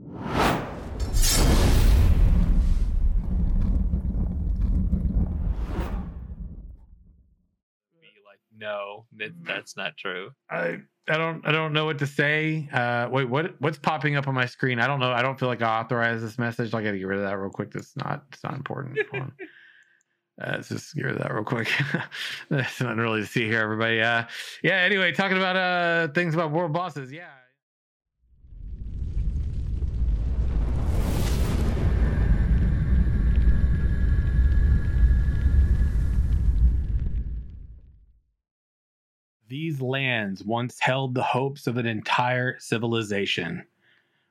Be like, no, that, that's not true. I I don't I don't know what to say. Uh, wait, what what's popping up on my screen? I don't know. I don't feel like I authorize this message. I got to get rid of that real quick. That's not it's not important. Hold. Uh, let's just get rid of that real quick. There's nothing really to see here, everybody. Uh, yeah. Anyway, talking about uh things about world bosses. Yeah. These lands once held the hopes of an entire civilization.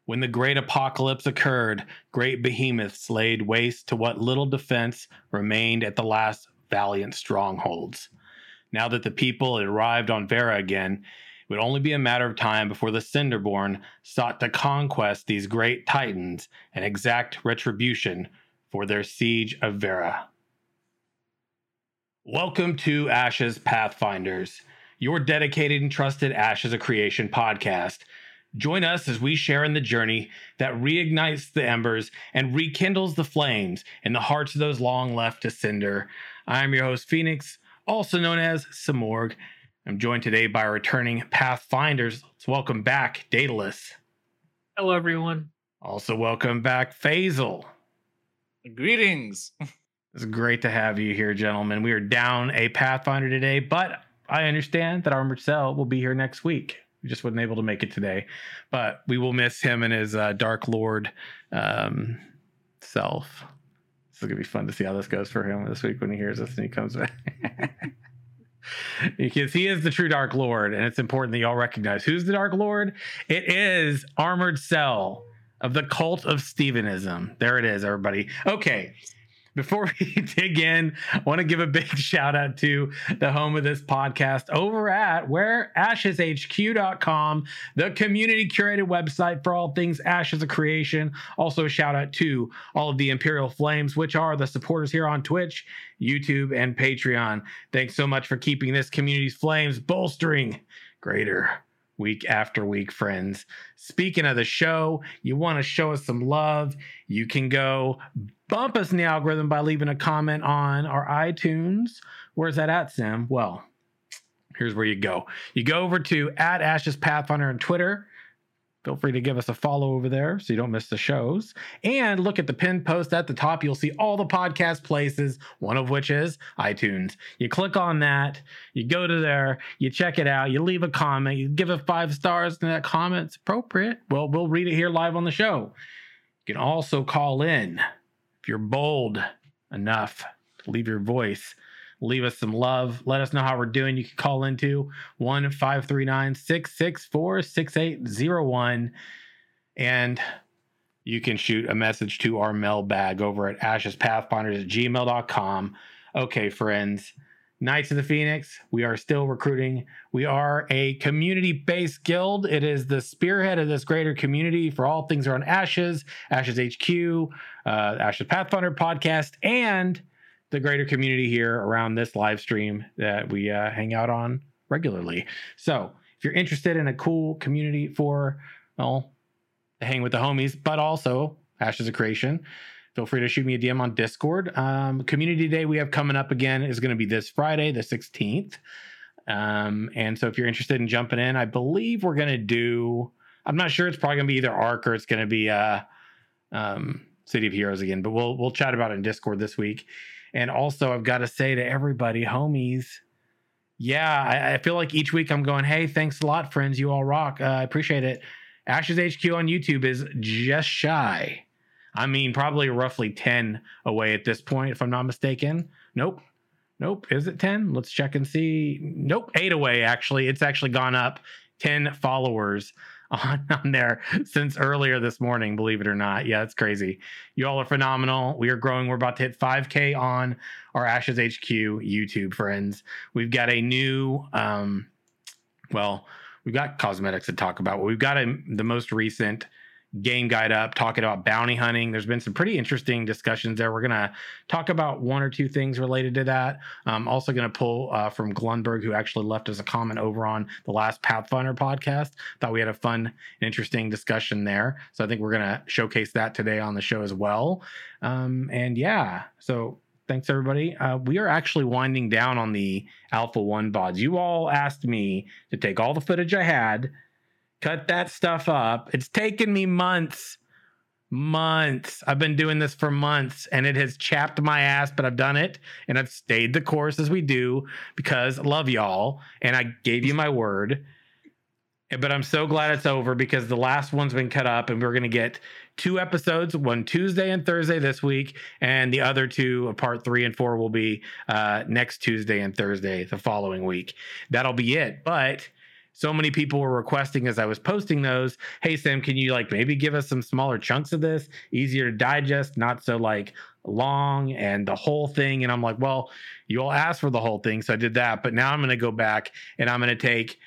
When the great apocalypse occurred, great behemoths laid waste to what little defense remained at the last valiant strongholds. Now that the people had arrived on Verra again, it would only be a matter of time before the Cinderborn sought to conquest these great titans and exact retribution for their siege of Verra. Welcome to Ashes Pathfinders your dedicated and trusted Ash Ashes of Creation podcast. Join us as we share in the journey that reignites the embers and rekindles the flames in the hearts of those long left to cinder. I am your host, Phoenix, also known as Samorg. I'm joined today by returning Pathfinders. Let's welcome back Daedalus. Hello, everyone. Also, welcome back Faisal. Greetings. It's great to have you here, gentlemen. We are down a Pathfinder today, but I understand that Armored Cell will be here next week. We just wasn't able to make it today, but we will miss him and his uh, Dark Lord um, self. This is gonna be fun to see how this goes for him this week when he hears this and he comes back. because he is the true Dark Lord, and it's important that y'all recognize who's the Dark Lord. It is Armored Cell of the Cult of Stevenism. There it is, everybody. Okay, before we dig in, I want to give a big shout out to the home of this podcast over at where asheshq.com, the community curated website for all things Ashes of Creation. Also, a shout out to all of the Imperial Flames, which are the supporters here on Twitch, YouTube, and Patreon. Thanks so much for keeping this community's flames bolstering greater week after week, friends. Speaking of the show, you want to show us some love, you can go bump us in the algorithm by leaving a comment on our iTunes. Where's that at, Sam? Well, here's where you go. You go over to at Ashes Pathfinder on Twitter. Feel free to give us a follow over there so you don't miss the shows. And look at the pinned post at the top. You'll see all the podcast places, one of which is iTunes. You click on that, you go to there, you check it out, you leave a comment, you give it five stars, and that comment's appropriate. Well, we'll read it here live on the show. You can also call in if you're bold enough to leave your voice leave us some love. Let us know how we're doing. You can call into 1 539 664 6801. And you can shoot a message to our mailbag over at ashespathfinders at gmail.com. Okay, friends. Knights of the Phoenix, we are still recruiting. We are a community based guild. It is the spearhead of this greater community for all things around Ashes, Ashes HQ, uh, Ashes Pathfinder podcast, and the greater community here around this live stream that we uh, hang out on regularly. So if you're interested in a cool community for, well, hang with the homies, but also Ashes of Creation, feel free to shoot me a DM on Discord. Um, community Day we have coming up again is going to be this Friday, the 16th. Um, and so if you're interested in jumping in, I believe we're going to do, I'm not sure, it's probably going to be either ARC or it's going to be uh, um, City of Heroes again, but we'll, we'll chat about it in Discord this week. And also, I've got to say to everybody, homies, yeah, I, I, feel like each week I'm going, hey, thanks a lot, friends. You all rock. Uh, I appreciate it. Ashes HQ on YouTube is just shy. I mean, probably roughly 10 away at this point, if I'm not mistaken. Nope. Nope. Is it 10? Let's check and see. Nope. Eight away, actually. It's actually gone up 10 followers on, on there since earlier this morning, believe it or not. Yeah, it's crazy. You all are phenomenal. We are growing. We're about to hit 5K on our Ashes HQ YouTube friends. We've got a new, um, well, we've got cosmetics to talk about. We've got a, the most recent game guide up talking about bounty hunting. There's been some pretty interesting discussions there. We're going to talk about one or two things related to that. I'm also going to pull uh, from Glunberg, who actually left us a comment over on the last Pathfinder podcast. Thought we had a fun and interesting discussion there. So I think we're going to showcase that today on the show as well. Um, and yeah, so thanks everybody. Uh, we are actually winding down on the Alpha 1 VODs. You all asked me to take all the footage I had cut that stuff up. It's taken me months, months. I've been doing this for months and it has chapped my ass, but I've done it and I've stayed the course as we do because I love y'all and I gave you my word. But I'm so glad it's over because the last one's been cut up and we're going to get two episodes, one Tuesday and Thursday this week, and the other two, part three and four, will be uh, next Tuesday and Thursday the following week. That'll be it. But so many people were requesting as I was posting those, hey Sam, can you like maybe give us some smaller chunks of this, easier to digest, not so like long and the whole thing. And I'm like, well, you all asked for the whole thing, so I did that. But now I'm going to go back and I'm going to take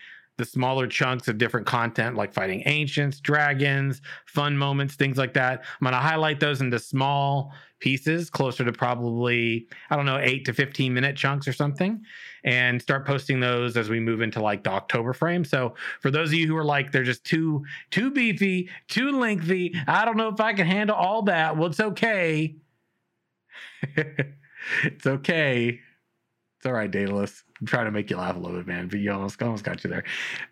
the smaller chunks of different content like fighting ancients, dragons, fun moments, things like that. I'm going to highlight those into small pieces closer to probably, I don't know, eight to 15 minute chunks or something, and start posting those as we move into like the October frame. So for those of you who are like, they're just too, too beefy, too lengthy, I don't know if I can handle all that. Well, it's okay. it's okay. It's all right, Daedalus. I'm trying to make you laugh a little bit, man, but you almost, almost got you there.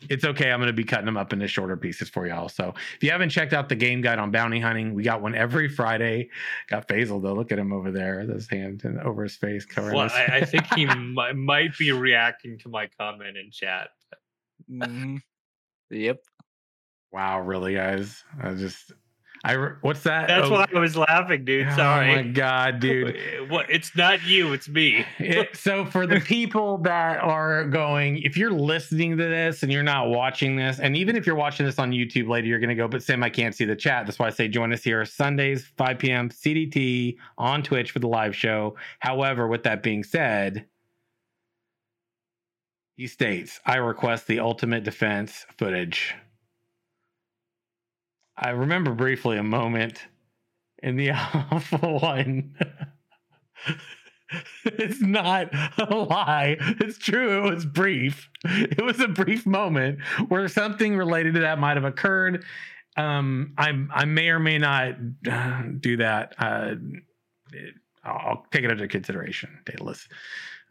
It's okay. I'm going to be cutting them up into shorter pieces for y'all. So if you haven't checked out the game guide on bounty hunting, we got one every Friday. Got Faisal though. Look at him over there, his hand and over his face covering. Well, his- I, I think he might, might be reacting to my comment in chat. Mhm. Yep. wow, really, guys? I just, I what's that? That's Oh, why I was laughing, dude. Oh Sorry. Oh my god, dude. What? It's not you. It's me. It- so for the people that are going if you're listening to this and you're not watching this and even if you're watching this on youtube later you're going to go but sam i can't see the chat that's why i say join us here sundays 5 p.m cdt on twitch for the live show however with that being said he states i request the ultimate defense footage i remember briefly a moment in the alpha one it's not a lie. It's true. It was brief. It was a brief moment where something related to that might have occurred. Um, I I may or may not uh, do that. Uh, it- I'll take it under consideration, Daedalus.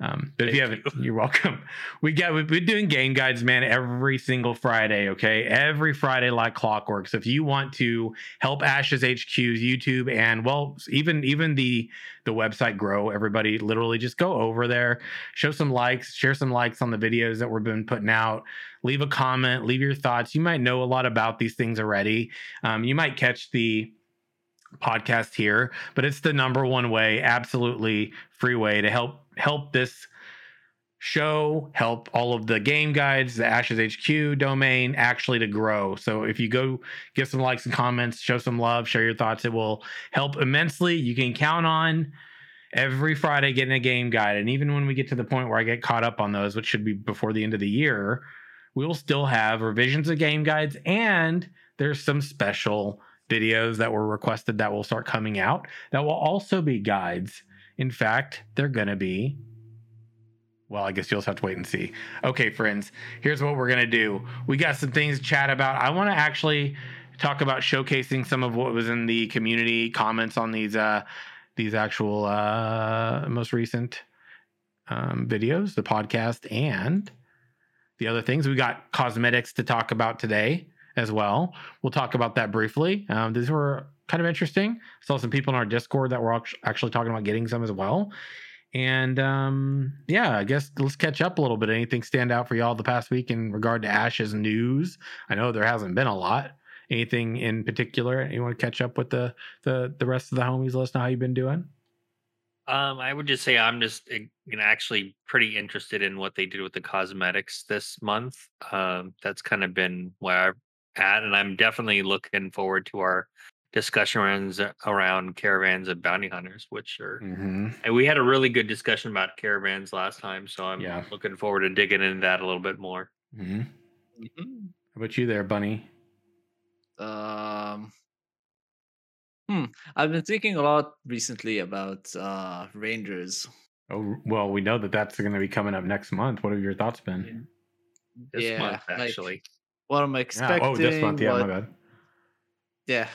Um, but if you haven't, you. are welcome. We got we've been doing game guides, man, every single Friday. Okay, every Friday like clockwork. So if you want to help Ashes HQ's YouTube and well, even even the the website grow, everybody literally just go over there, show some likes, share some likes on the videos that we've been putting out. Leave a comment, leave your thoughts. You might know a lot about these things already. Um, you might catch the podcast here, but it's the number one way, absolutely free way to help help this show, help all of the game guides, the Ashes HQ domain actually to grow. So if you go give some likes and comments, show some love, share your thoughts, it will help immensely. You can count on every Friday getting a game guide. And even when we get to the point where I get caught up on those, which should be before the end of the year, we will still have revisions of game guides and there's some special videos that were requested that will start coming out that will also be guides. In fact, they're going to be. Well, I guess you'll just have to wait and see. Okay, friends, here's what we're going to do. We got some things to chat about. I want to actually talk about showcasing some of what was in the community comments on these uh these actual uh most recent um videos, the podcast and the other things. We got cosmetics to talk about today as well. We'll talk about that briefly. Um, these were kind of interesting. Saw some people in our Discord that were act- actually talking about getting some as well. And um, yeah, I guess let's catch up a little bit. Anything stand out for y'all the past week in regard to Ashes news? I know there hasn't been a lot. Anything in particular you want to catch up with the the the rest of the homies? Let us know how you've been doing. Um, I would just say I'm just eh, actually pretty interested in what they did with the cosmetics this month. Um, that's kind of been where I'm at, and I'm definitely looking forward to our discussion rounds around caravans and bounty hunters, which are Mm-hmm. and we had a really good discussion about caravans last time, so I'm Yeah. looking forward to digging into that a little bit more. Mm-hmm. Mhm. How about you there, Bunny? Um, Hmm. I've been thinking a lot recently about uh Rangers. Oh well, we know that that's going to be coming up next month. What have your thoughts been? This Yeah, month, like- actually. What am I Yeah. expecting? Oh, this month. Yeah, what, my bad. Yeah.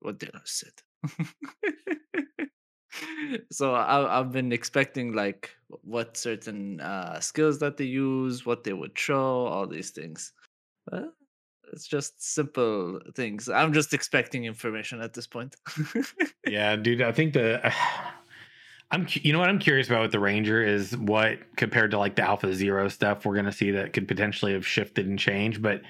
What did I said? so I, I've been expecting like what certain uh, skills that they use, what they would show, all these things. But it's just simple things. I'm just expecting information at this point. Yeah, dude. I think the I'm you know what I'm curious about with the Ranger is what compared to like the Alpha Zero stuff we're gonna see that could potentially have shifted and changed. But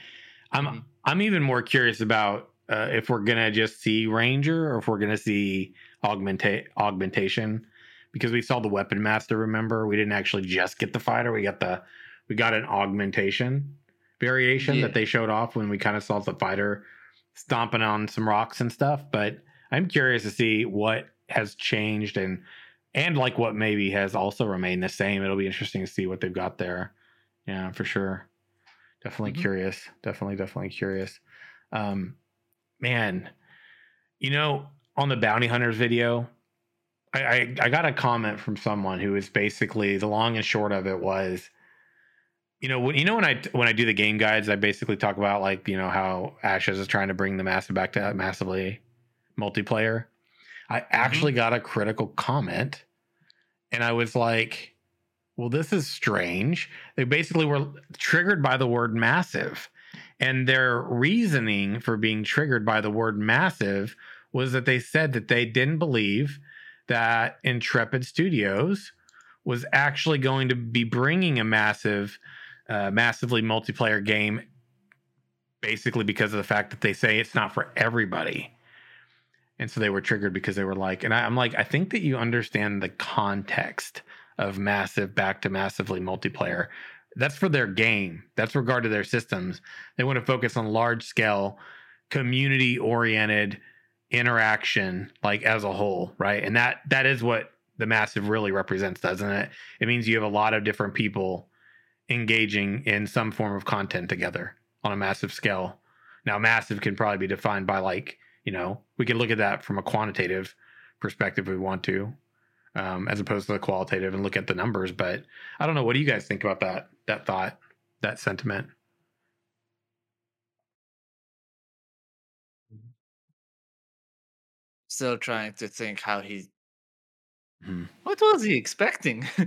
I'm Mhm. I'm even more curious about uh, if we're gonna just see Ranger or if we're gonna see augmenta- augmentation because we saw the Weapon Master. Remember, we didn't actually just get the fighter; we got the we got an augmentation variation Yeah. that they showed off when we kind of saw the fighter stomping on some rocks and stuff. But I'm curious to see what has changed and and like what maybe has also remained the same. It'll be interesting to see what they've got there. Yeah, for sure. Definitely Mhm. curious. Definitely, definitely curious. Um, man, you know, on the bounty hunters video, I, I I got a comment from someone who was basically the long and short of it was, you know, when you know when I when I do the game guides, I basically talk about like you know how Ashes is trying to bring the massive back to massively multiplayer. I mm-hmm. actually got a critical comment, and I was like, "Well, this is strange." They basically were triggered by the word massive, and their reasoning for being triggered by the word massive was that they said that they didn't believe that Intrepid Studios was actually going to be bringing a massive, uh, massively multiplayer game, basically because of the fact that they say it's not for everybody. And so they were triggered because they were like, and I, I'm like, I think that you understand the context of massive back to massively multiplayer. That's for their game. That's regard to their systems. They want to focus on large scale, community oriented interaction, like as a whole, right? And that that is what the massive really represents, doesn't it? It means you have a lot of different people engaging in some form of content together on a massive scale. Now, massive can probably be defined by like, you know, we can look at that from a quantitative perspective if we want to, um, as opposed to the qualitative and look at the numbers. But I don't know. What do you guys think about that? That thought, that sentiment? Still trying to think how he. Hmm. What was he expecting?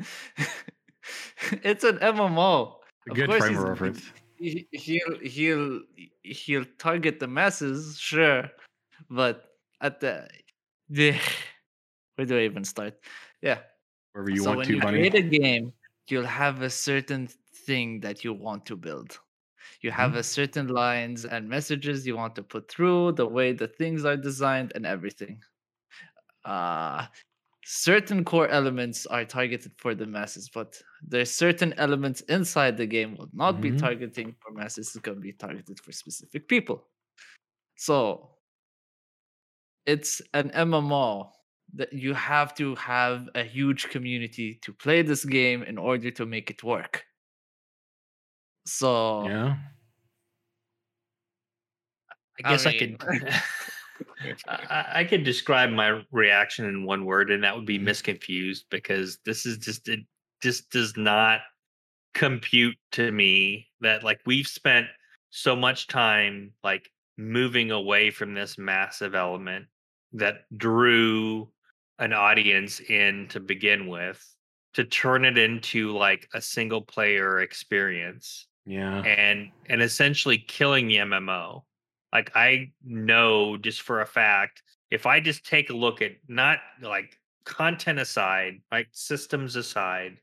it's an MMO. A good frame of reference. he, he'll he'll he'll target the masses, sure, but at the, the where do I even start? Yeah. Wherever you so want when to, you buddy. create a game, you'll have a certain thing that you want to build. You Mm-hmm. have a certain lines and messages you want to put through, the way the things are designed, and everything. Uh certain core elements are targeted for the masses, but there's certain elements inside the game will not be Mhm. targeting for masses, it's gonna be targeted for specific people. So it's an MMO that you have to have a huge community to play this game in order to make it work. So Yeah. I guess I, mean, could. I, I- I could describe my reaction in one word, and that would be Mhm. misconfused because this is just it just does not compute to me that like we've spent so much time like moving away from this massive element that drew an audience in to begin with to turn it into like a single player experience Yeah. and and essentially killing the MMO. Like I know just for a fact, if I just take a look at not like content aside, like systems aside,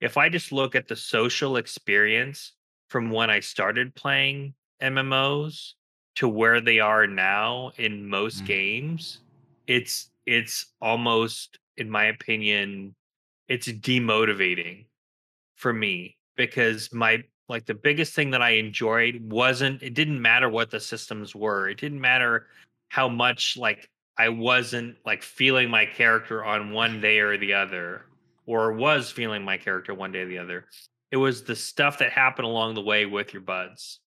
if I just look at the social experience from when I started playing MMOs to where they are now in most Mm. games, it's it's almost in my opinion it's demotivating for me because my like the biggest thing that I enjoyed wasn't it didn't matter what the systems were. It didn't matter how much like I wasn't like feeling my character on one day or the other or was feeling my character one day or the other. It was the stuff that happened along the way with your buds.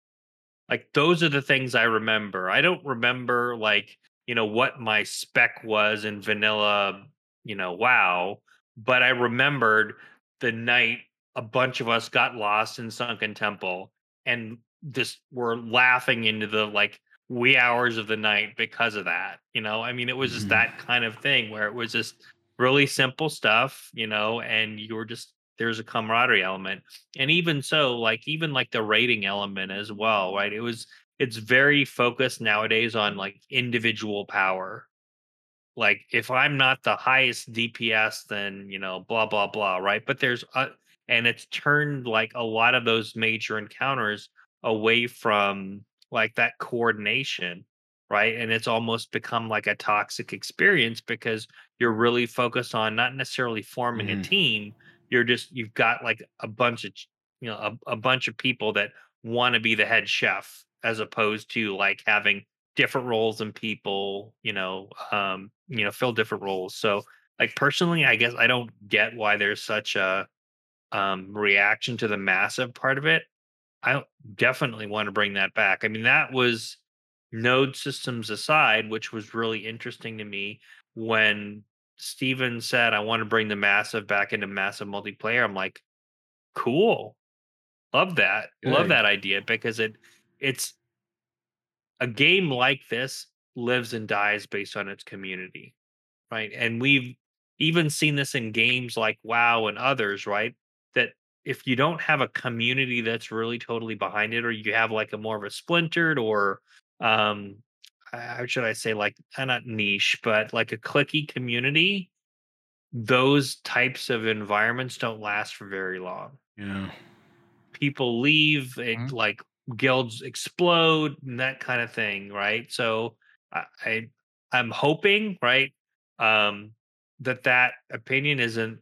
Like those are the things I remember. I don't remember like you know, what my spec was in vanilla, you know, WoW, but I remembered the night a bunch of us got lost in Sunken Temple and just were laughing into the like wee hours of the night because of that. You know, I mean, it was just Mhm. that kind of thing where it was just really simple stuff, you know, and you were just there's a camaraderie element. And even so, like even like the rating element as well, right? It was it's very focused nowadays on like individual power. Like if I'm not the highest DPS, then you know, blah blah blah, right? But there's uh, and it's turned like a lot of those major encounters away from like that coordination, right? And it's almost become like a toxic experience because you're really focused on not necessarily forming a Mhm. team. You're just you've got like a bunch of you know a, a bunch of people that want to be the head chef as opposed to like having different roles and people, you know, um, you know, fill different roles. So like personally, I guess I don't get why there's such a um reaction to the massive part of it. I definitely want to bring that back. I mean, that was node systems aside, which was really interesting to me when Steven said, I want to bring the massive back into massive multiplayer. I'm like, cool. Love that. Love that idea because it it's a game like this lives and dies based on its community, right? And we've even seen this in games like WoW and others, right? That if you don't have a community that's really totally behind it, or you have like a more of a splintered or um how should I say like uh, not niche, but like a cliquey community, those types of environments don't last for very long Yeah. people leave it Mhm. like guilds explode and that kind of thing right so I, I i'm hoping right um that that opinion isn't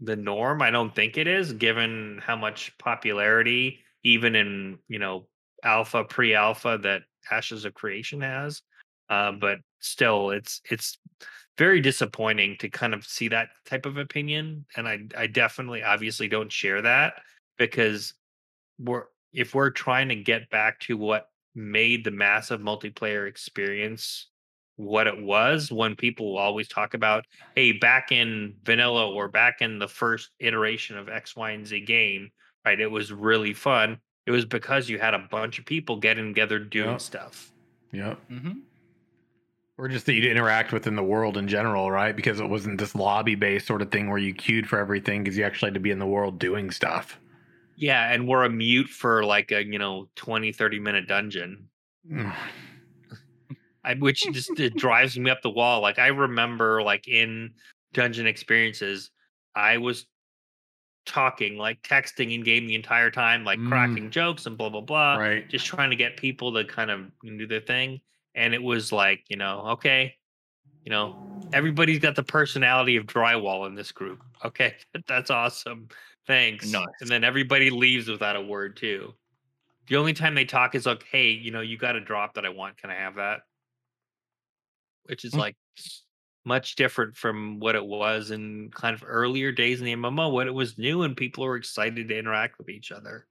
the norm? I don't think it is given how much popularity even in you know alpha pre-alpha that ashes of creation has. Uh, but still it's it's very disappointing to kind of see that type of opinion and i i definitely obviously don't share that because we're if we're trying to get back to what made the massive multiplayer experience what it was when people always talk about hey back in vanilla or back in the first iteration of x y and z game right it was really fun it was because you had a bunch of people getting together doing Yep. stuff Yep. hmm Or just that you'd interact with in the world in general, right? Because it wasn't this lobby based sort of thing where you queued for everything because you actually had to be in the world doing stuff. yeah and we're a mute for like a you know 20 30 minute dungeon. I, which just it drives me up the wall. Like I remember, like in dungeon experiences, I was talking, like texting in game the entire time, like Mm. cracking jokes and blah blah blah, right. just trying to get people to kind of do their thing. And it was like, you know, okay, you know, everybody's got the personality of drywall in this group. Okay, that's awesome. Thanks. Nice. And then everybody leaves without a word too. The only time they talk is like, hey, you know, you got a drop that I want. Can I have that? Which is Mm. like much different from what it was in kind of earlier days in the MMO when it was new and people were excited to interact with each other.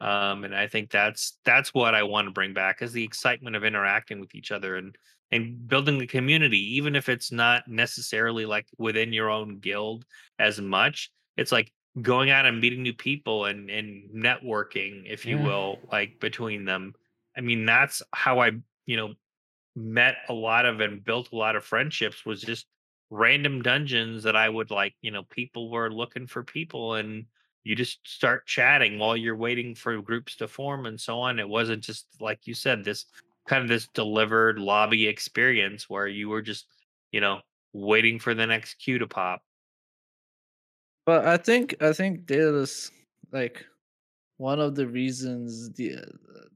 Um, and I think that's that's what I want to bring back is the excitement of interacting with each other and and building a community, even if it's not necessarily like within your own guild as much. It's like going out and meeting new people and and networking, if you Yeah. will, like between them. I mean, that's how I, you know, met a lot of and built a lot of friendships was just random dungeons that I would like, you know, people were looking for people and you just start chatting while you're waiting for groups to form and so on. It wasn't just like you said, this kind of this delivered lobby experience where you were just, you know, waiting for the next queue to pop. But I think I think there's like one of the reasons the uh,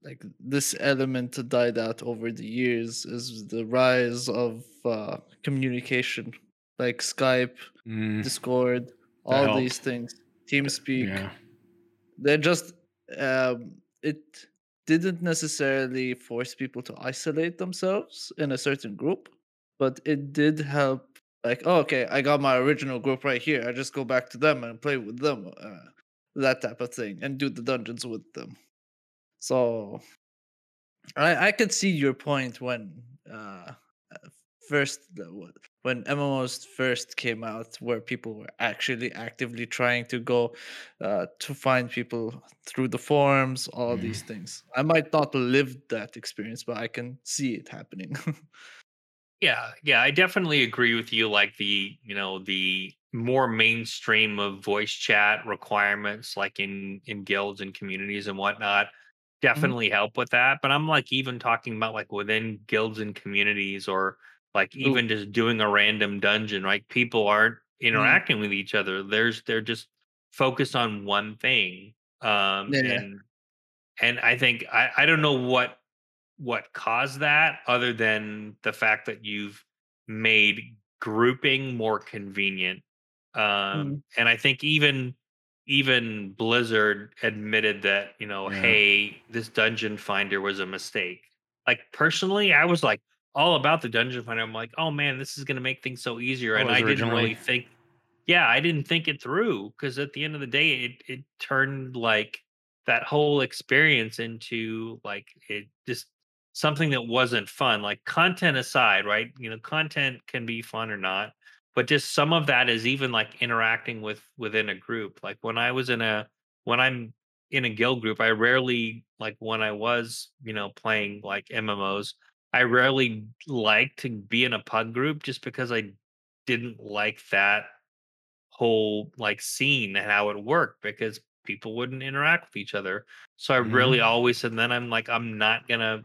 like this element died out over the years is the rise of uh, communication, like Skype, Mm, Discord, all these things, TeamSpeak. yeah. They just um, it didn't necessarily force people to isolate themselves in a certain group, but it did help. Like, oh, okay, I got my original group right here. I just go back to them and play with them, uh, that type of thing, and do the dungeons with them. So, I I could see your point when uh, first when MMOs first came out, where people were actually actively trying to go uh, to find people through the forums, all Mhm. these things. I might not live that experience, but I can see it happening. Yeah, yeah, I definitely agree with you. Like the, you know, the more mainstream of voice chat requirements, like in in guilds and communities and whatnot, definitely help with that. But I'm like even talking about like within guilds and communities, or like Ooh. even just doing a random dungeon. Like people aren't interacting with each other. There's they're just focused on one thing. Um, Yeah. and and I think I I don't know what what caused that other than the fact that you've made grouping more convenient um Mm. and i think even even blizzard admitted that you know Yeah. hey this dungeon finder was a mistake like personally i was like all about the dungeon finder i'm like oh man this is going to make things so easier Oh, and i didn't really think yeah i didn't think it through because at the end of the day it it turned like that whole experience into like it just something that wasn't fun like content aside right you know content can be fun or not but just some of that is even like interacting with within a group like when i was in a when i'm in a guild group i rarely like when i was you know playing like mmos i rarely like to be in a pug group just because i didn't like that whole like scene and how it worked because people wouldn't interact with each other. So I really always and then I'm like I'm not gonna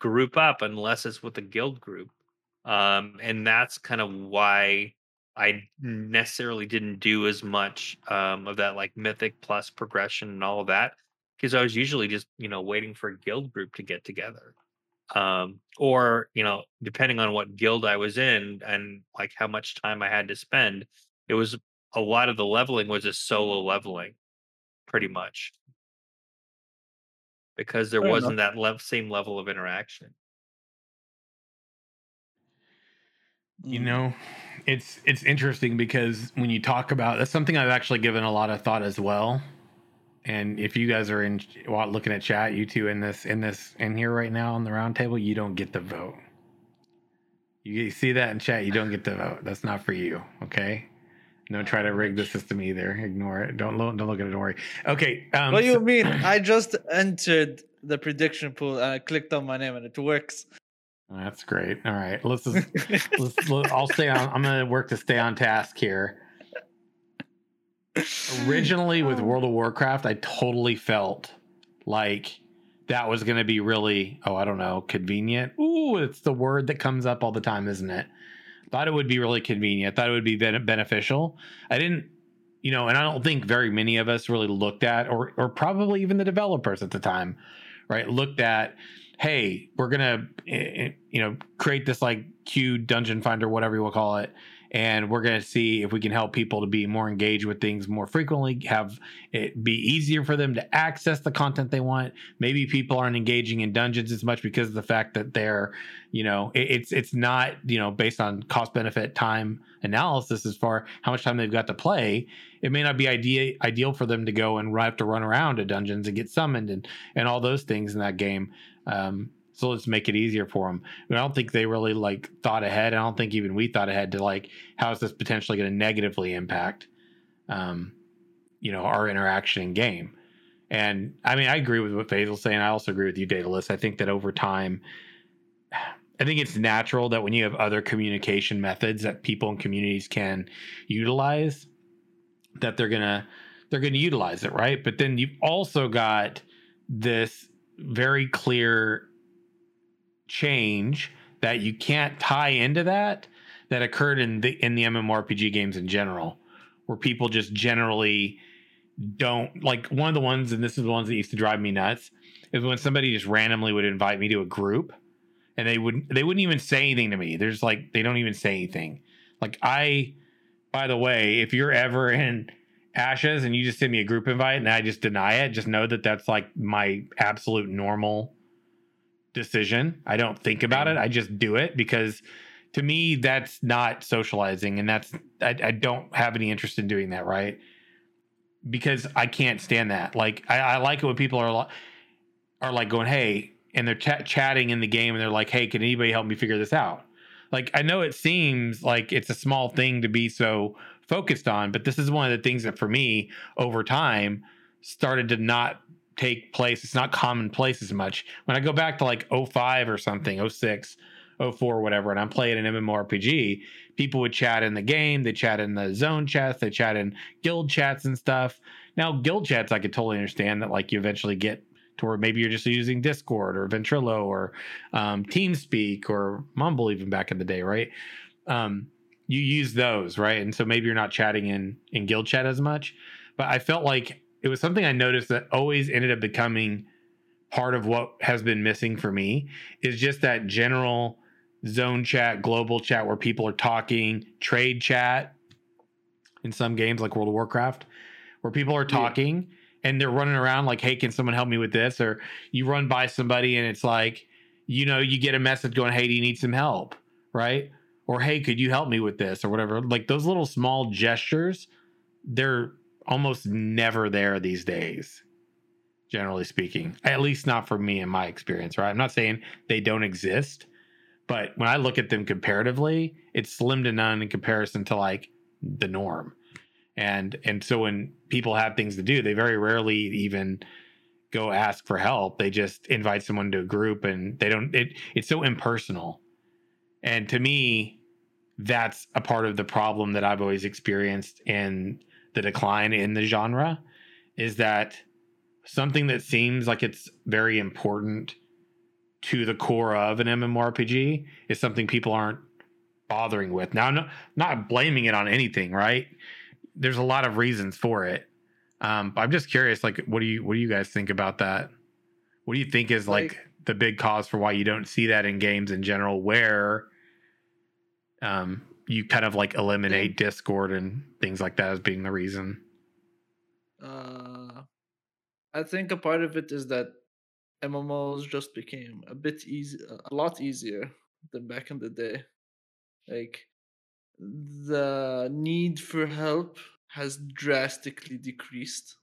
group up unless it's with a guild group. Um and that's kind of why I necessarily didn't do as much um of that like mythic plus progression and all of that because I was usually just, you know, waiting for a guild group to get together. Um or, you know, depending on what guild I was in and like how much time I had to spend, it was a lot of the leveling was just solo leveling pretty much because there Fair wasn't that lev- same level of interaction. You Mm. know, it's it's interesting because when you talk about that's something I've actually given a lot of thought as well. And if you guys are in while looking at chat, you two in this in this in here right now on the round table, you don't get the vote. You see that in chat, you don't get the vote. That's not for you, okay? Don't try to rig the system either. Ignore it. Don't look. Don't look at it. Don't worry. Okay. Um, what do you so- mean? I just entered the prediction pool and I clicked on my name and it works. That's great. All right. Let's just let's, let, I'll stay on. I'm gonna work to stay on task here. Originally, with um, World of Warcraft, I totally felt like that was gonna be really, oh, I don't know, convenient. Ooh, it's the word that comes up all the time, isn't it? Thought it would be really convenient. Thought it would be ben- beneficial. I didn't, you know, and I don't think very many of us really looked at, or or probably even the developers at the time, right? Looked at hey, we're gonna eh, eh, you know create this like Q dungeon finder, whatever you will call it, and we're gonna see if we can help people to be more engaged with things more frequently, have it be easier for them to access the content they want. Maybe people aren't engaging in dungeons as much because of the fact that they're, you know, it, it's it's not you know based on cost benefit time analysis as far how much time they've got to play. It may not be idea, ideal for them to go and have to run around to dungeons and get summoned and and all those things in that game. Um, so let's make it easier for them. I don't think they really like thought ahead. I don't think even we thought ahead to like how is this potentially going to negatively impact, um, you know, our interaction in game. And I mean, I agree with what Faisal's saying. I also agree with you, Daedalus. I think that over time, I think it's natural that when you have other communication methods that people and communities can utilize, that they're gonna they're gonna utilize it, right? But then you've also got this very clear change that you can't tie into that that occurred in the in the MMORPG games in general, where people just generally don't like one of the ones, and this is the ones that used to drive me nuts, is when somebody just randomly would invite me to a group and they wouldn't they wouldn't even say anything to me. There's like they don't even say anything. Like I by the way, if you're ever in Ashes and you just send me a group invite and I just deny it, just know that that's like my absolute normal decision. I don't think about it. I just do it because to me that's not socializing and that's I, I don't have any interest in doing that, right? Because I can't stand that. Like I, I like it when people are are like going, "Hey," and they're ch- chatting in the game and they're like, "Hey, can anybody help me figure this out?" like I know it seems like it's a small thing to be so focused on, but this is one of the things that for me over time started to not take place. It's not commonplace as much. When I go back to like 05 or something, 06, 04, whatever, and I'm playing an MMORPG, people would chat in the game, they chat in the zone chats, they chat in guild chats and stuff. Now, guild chats, I could totally understand that like you eventually get to where maybe you're just using Discord or Ventrilo or um, TeamSpeak or Mumble even back in the day, right? Um, you use those, right? And so maybe you're not chatting in in guild chat as much. But I felt like it was something I noticed that always ended up becoming part of what has been missing for me is just that general zone chat, global chat where people are talking, trade chat in some games like World of Warcraft, where people are talking yeah. and they're running around like, hey, can someone help me with this? Or you run by somebody and it's like, you know, you get a message going, hey, do you need some help? Right. Or hey, could you help me with this? or whatever? Like those little small gestures, they're almost never there these days generally speaking. At least not for me in my experience right? I'm not saying they don't exist but when i look at them comparatively it's slim to none in comparison to like the norm. And and so when people have things to do they very rarely even go ask for help. They just invite someone to a group and they don't it it's so impersonal and to me that's a part of the problem that i've always experienced in the decline in the genre is that something that seems like it's very important to the core of an MMORPG is something people aren't bothering with. Now, no, not blaming it on anything, right? There's a lot of reasons for it. Um, I'm just curious, like, what do you what do you guys think about that? What do you think is like, like the big cause for why you don't see that in games in general, where um, you kind of like eliminate Discord and things like that as being the reason? Uh, I think a part of it is that MMOs just became a bit easy, a lot easier than back in the day. Like the need for help has drastically decreased,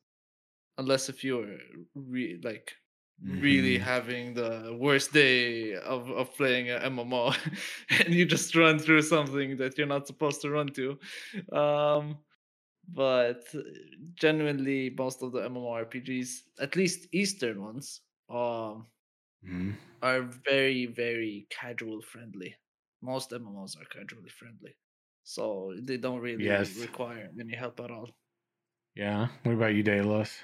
unless if you're re- like mm-hmm. really having the worst day of, of playing a MMO and you just run through something that you're not supposed to run to. Um, but genuinely, most of the MMORPGs, at least Eastern ones, um, mm-hmm. are very, very casual friendly. Most MMOs are casually friendly. So they don't really yes. require any help at all. Yeah. What about you, Daedalus?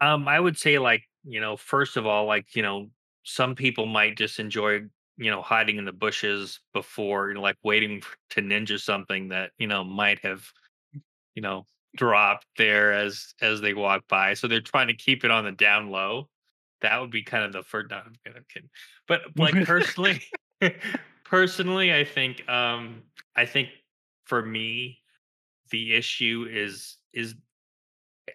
Um, I would say like you know, first of all, like, you know, some people might just enjoy, you know, hiding in the bushes before, you know, like waiting to ninja something that, you know, might have, you know, dropped there as as they walk by. So they're trying to keep it on the down low. That would be kind of the first. No, I'm kidding. I'm kidding. But like personally, personally, I think um I think for me, the issue is is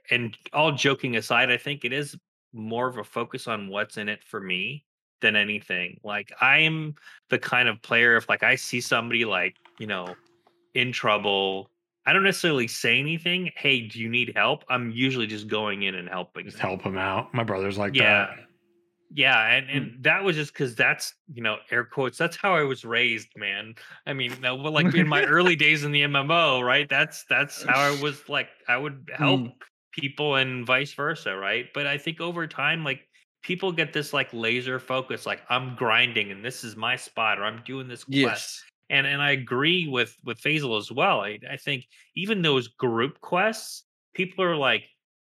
and all joking aside, I think it is more of a focus on what's in it for me than anything. Like I'm the kind of player if like I see somebody like, you know, in trouble, I don't necessarily say anything. Hey, do you need help? I'm usually just going in and helping. Just help them out. My brother's like yeah. that. Yeah, and and mm. that was just because that's you know air quotes. That's how I was raised, man. I mean, well, like in my early days in the MMO, right? That's that's how I was. Like I would help mm people and vice versa, right? But I think over time, like people get this like laser focus, like I'm grinding and this is my spot or I'm doing this quest. Yes. And and I agree with with Faisal as well. I, I think even those group quests, people are like,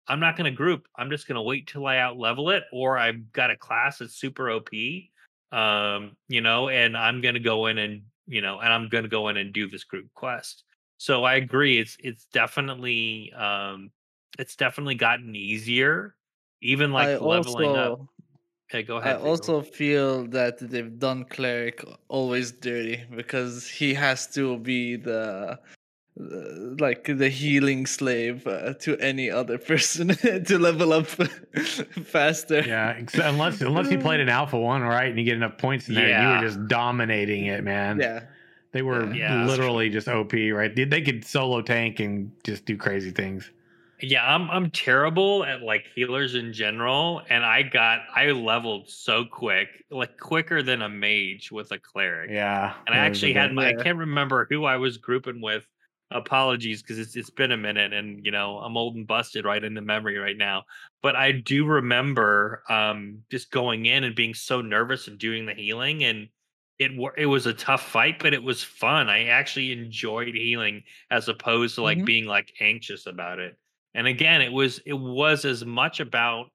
I'm not gonna group. I'm just gonna wait till I out level it, or I've got a class that's super OP. Um, you know, and I'm gonna go in and you know, and I'm gonna go in and do this group quest. So I agree. It's it's definitely um it's definitely gotten easier. Even like I leveling also, up. Okay, go ahead. I also feel that they've done cleric always dirty because he has to be the like the healing slave uh, to any other person to level up faster. Yeah, unless unless you played an alpha one, right, and you get enough points in there, yeah. you were just dominating it, man. Yeah, they were yeah, literally just OP, right? They, they could solo tank and just do crazy things. Yeah, I'm I'm terrible at like healers in general, and I got I leveled so quick, like quicker than a mage with a cleric. Yeah. And I that was a actually had my I can't remember who I was grouping with. Apologies because it's it's been a minute and you know I'm old and busted right into memory right now. But I do remember um just going in and being so nervous and doing the healing and it it was a tough fight, but it was fun. I actually enjoyed healing as opposed to like Mhm. being like anxious about it. And again, it was it was as much about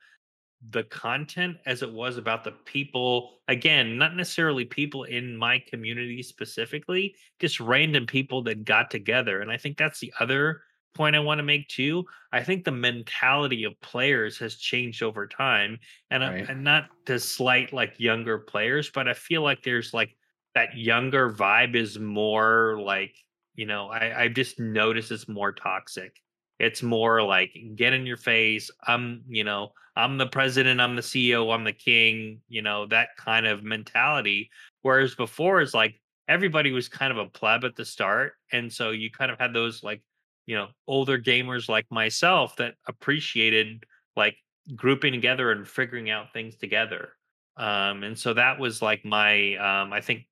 the content as it was about the people again not necessarily people in my community specifically just random people that got together and i think that's the other point i want to make too. I think the mentality of players has changed over time and, I- and not to slight like younger players but i feel like there's like that younger vibe is more like you know i i just notice it's more toxic it's more like get in your face i'm you know I'm the president, I'm the CEO, I'm the king, you know, that kind of mentality. Whereas before is like everybody was kind of a pleb at the start. And so you kind of had those like, you know, older gamers like myself that appreciated like grouping together and figuring out things together. Um, and so that was like my um I think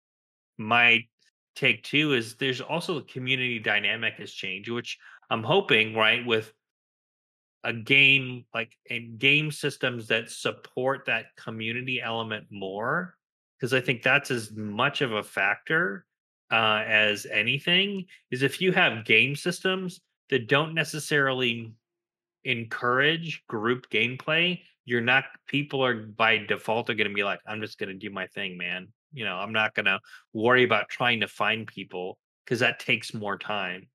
my take too is there's also the community dynamic has changed, which I'm hoping, right, with a game like and game systems that support that community element more because i think that's as much of a factor uh, as anything is if you have game systems that don't necessarily encourage group gameplay you're not people are by default are going to be like i'm just going to do my thing man. You know i'm not going to worry about trying to find people because that takes more time.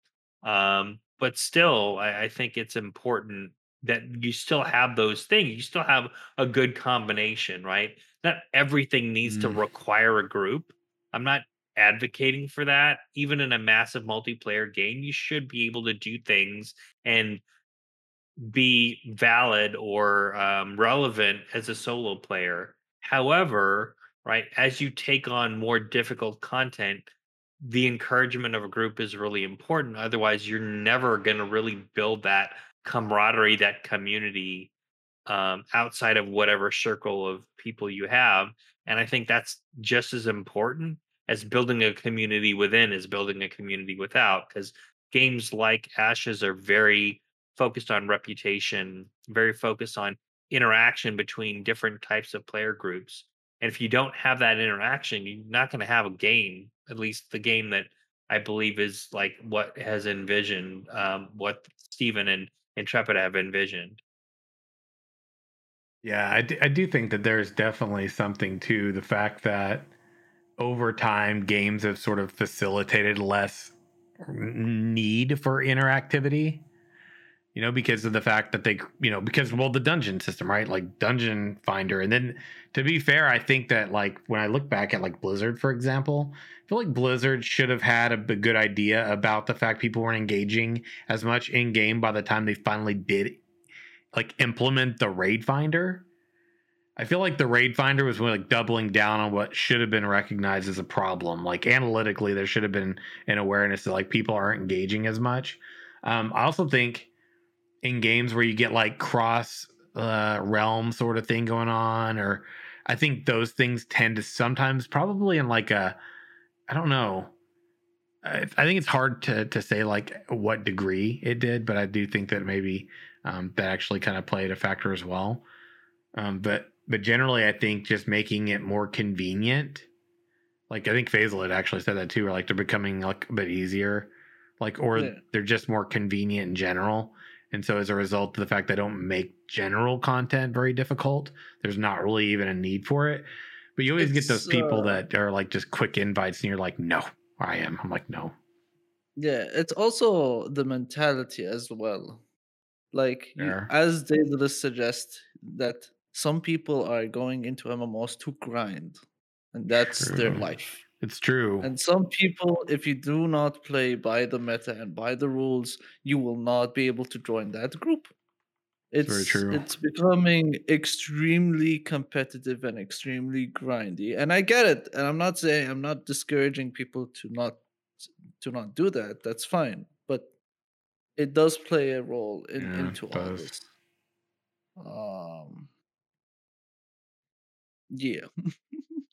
Um but still I, I think it's important that you still have those things you still have a good combination right not everything needs to Mm. require a group i'm not advocating for that even in a massive multiplayer game you should be able to do things and be valid or um, relevant as a solo player. However, right, as you take on more difficult content, the encouragement of a group is really important. Otherwise, you're never going to really build that camaraderie, that community um, outside of whatever circle of people you have. And I think that's just as important as building a community within is building a community without, because games like Ashes are very focused on reputation, very focused on interaction between different types of player groups. And if you don't have that interaction, you're not going to have a game, at least the game that I believe is like what has envisioned, um, what Steven and Intrepid have envisioned. Yeah, I I do think that there's definitely something to the fact that over time games have sort of facilitated less need for interactivity. You know, because of the fact that they, you know, because well, the dungeon system, right? Like dungeon finder, and then to be fair, I think that like when I look back at like Blizzard, for example, I feel like Blizzard should have had a good idea about the fact people weren't engaging as much in game by the time they finally did like implement the raid finder. I feel like the raid finder was like doubling down on what should have been recognized as a problem. Like analytically, there should have been an awareness that like people aren't engaging as much. Um, I also think in games where you get like cross uh, realm sort of thing going on, or I think those things tend to sometimes probably in like a I don't know. I, I think it's hard to to say like what degree it did, but I do think that maybe um, that actually kind of played a factor as well. Um, but but generally, I think just making it more convenient. Like I think Faisal had actually said that too, or like they're becoming like a bit easier, like or Yeah. they're just more convenient in general. And so as a result of the fact they don't make general content very difficult, there's not really even a need for it. But you always get those people uh, that are like just quick invites, and you're like, no, I am. I'm like, no. Yeah, it's also the mentality as well. Like you, Sure. as Daedalus suggests, that some people are going into MMOs to grind, and that's their life. It's true. And some people, if you do not play by the meta and by the rules, you will not be able to join that group. It's very true. it's becoming extremely competitive and extremely grindy. And I get it. And I'm not saying I'm not discouraging people to not to not do that. That's fine. But it does play a role in, Yeah, into all this. Um, yeah.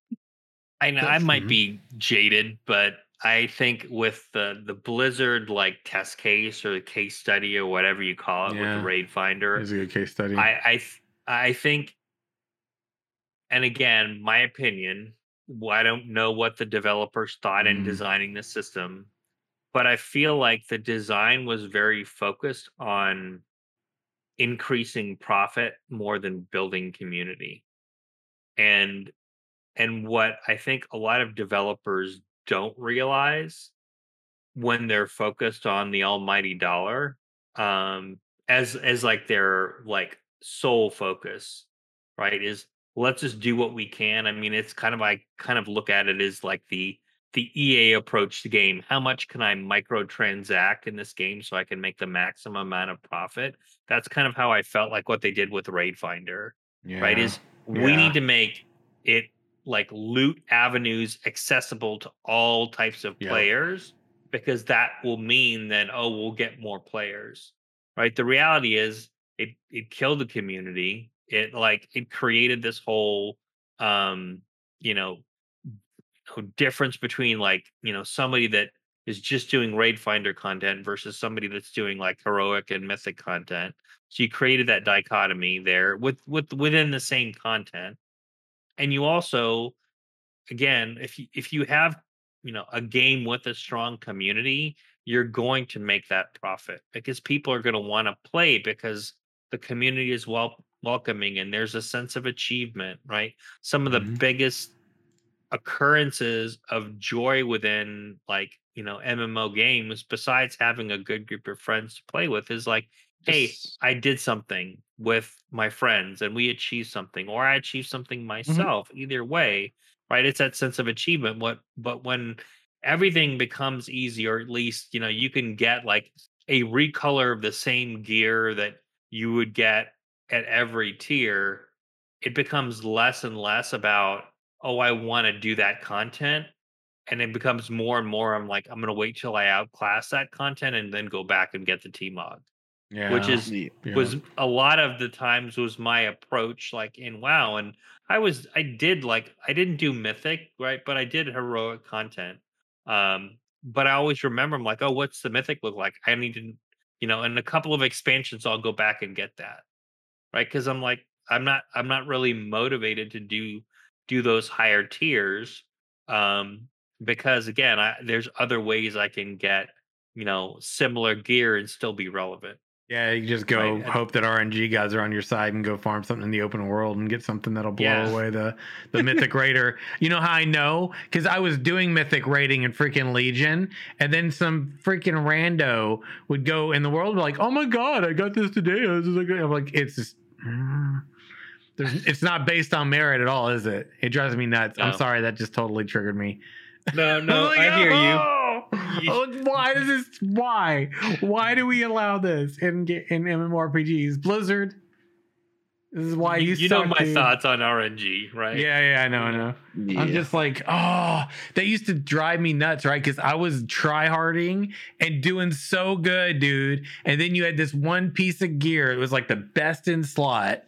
I know I might Mhm. be jaded, but I think with the the Blizzard like test case or the case study or whatever you call it with the Raid Finder, is a good case study. I I th- I think, and again, my opinion. well, I don't know what the developers thought in Mm. designing the system, but I feel like the design was very focused on increasing profit more than building community. And and what I think a lot of developers don't realize when they're focused on the almighty dollar um as as like their like sole focus right is let's just do what we can i mean it's kind of i kind of look at it as like the the ea approach to game how much can i microtransact in this game so i can make the maximum amount of profit that's kind of how i felt like what they did with raid finder right Yeah. is we Yeah. need to make it like loot avenues accessible to all types of players because that will mean that oh we'll get more players right? The reality is it it killed the community. It like it created this whole um you know difference between like you know somebody that is just doing raid finder content versus somebody that's doing like heroic and mythic content. So you created that dichotomy there with with within the same content and you also again if you if you have you know a game with a strong community you're going to make that profit because people are going to want to play because the community is well welcoming and there's a sense of achievement right some of the Mhm. biggest occurrences of joy within like you know mmo games besides having a good group of friends to play with is like hey Just- I did something with my friends and we achieved something, or I achieved something mm-hmm. myself. Either way, right? It's that sense of achievement. What, but when everything becomes easy, or at least you know you can get like a recolor of the same gear that you would get at every tier, it becomes less and less about oh I want to do that content. And it becomes more and more. I'm like, I'm gonna wait till I outclass that content and then go back and get the T mod yeah. which is Yeah. yeah. was a lot of the times was my approach like in wow and i was i did like i didn't do mythic right but i did heroic content um but i always remember i'm like oh what's the mythic look like i need to you know in a couple of expansions i'll go back and get that right because i'm like i'm not i'm not really motivated to do do those higher tiers um because again i there's other ways i can get you know similar gear and still be relevant Yeah, you just go Right, hope that RNG guys are on your side and go farm something in the open world and get something that'll blow Yeah. away the the mythic raider. You know how I know? Because I was doing mythic raiding in freaking Legion, and then some freaking rando would go in the world like, "Oh my god, I got this today." I was just like, I'm like, it's just. mm. There's, it's not based on merit at all, is it? It drives me nuts. I'm sorry, that just totally triggered me. No, no, I hear like, "Oh, oh, Oh, why does this? Why? Why do we allow this in ga- in MMORPGs? Blizzard. This is why you, you, you know my dude. thoughts on RNG, right? Yeah, yeah, I know, I know. I'm just like, oh, that used to drive me nuts, right? Because I was tryharding and doing so good, dude. And then you had this one piece of gear. It was like the best in slot,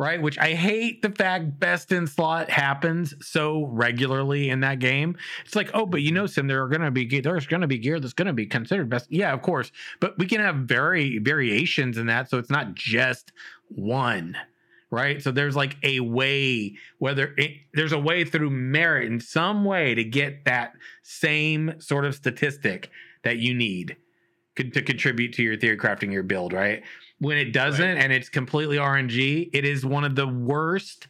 right? Which I hate the fact best in slot happens so regularly in that game. It's like, oh, but you know, Sim, there are gonna be ge- there's gonna be gear that's gonna be considered best. Yeah, of course, but we can have very variations in that, so it's not just one right? So there's like a way, whether it, there's a way through merit in some way to get that same sort of statistic that you need to contribute to your theory crafting your build, right? When it doesn't Right. and it's completely RNG, it is one of the worst,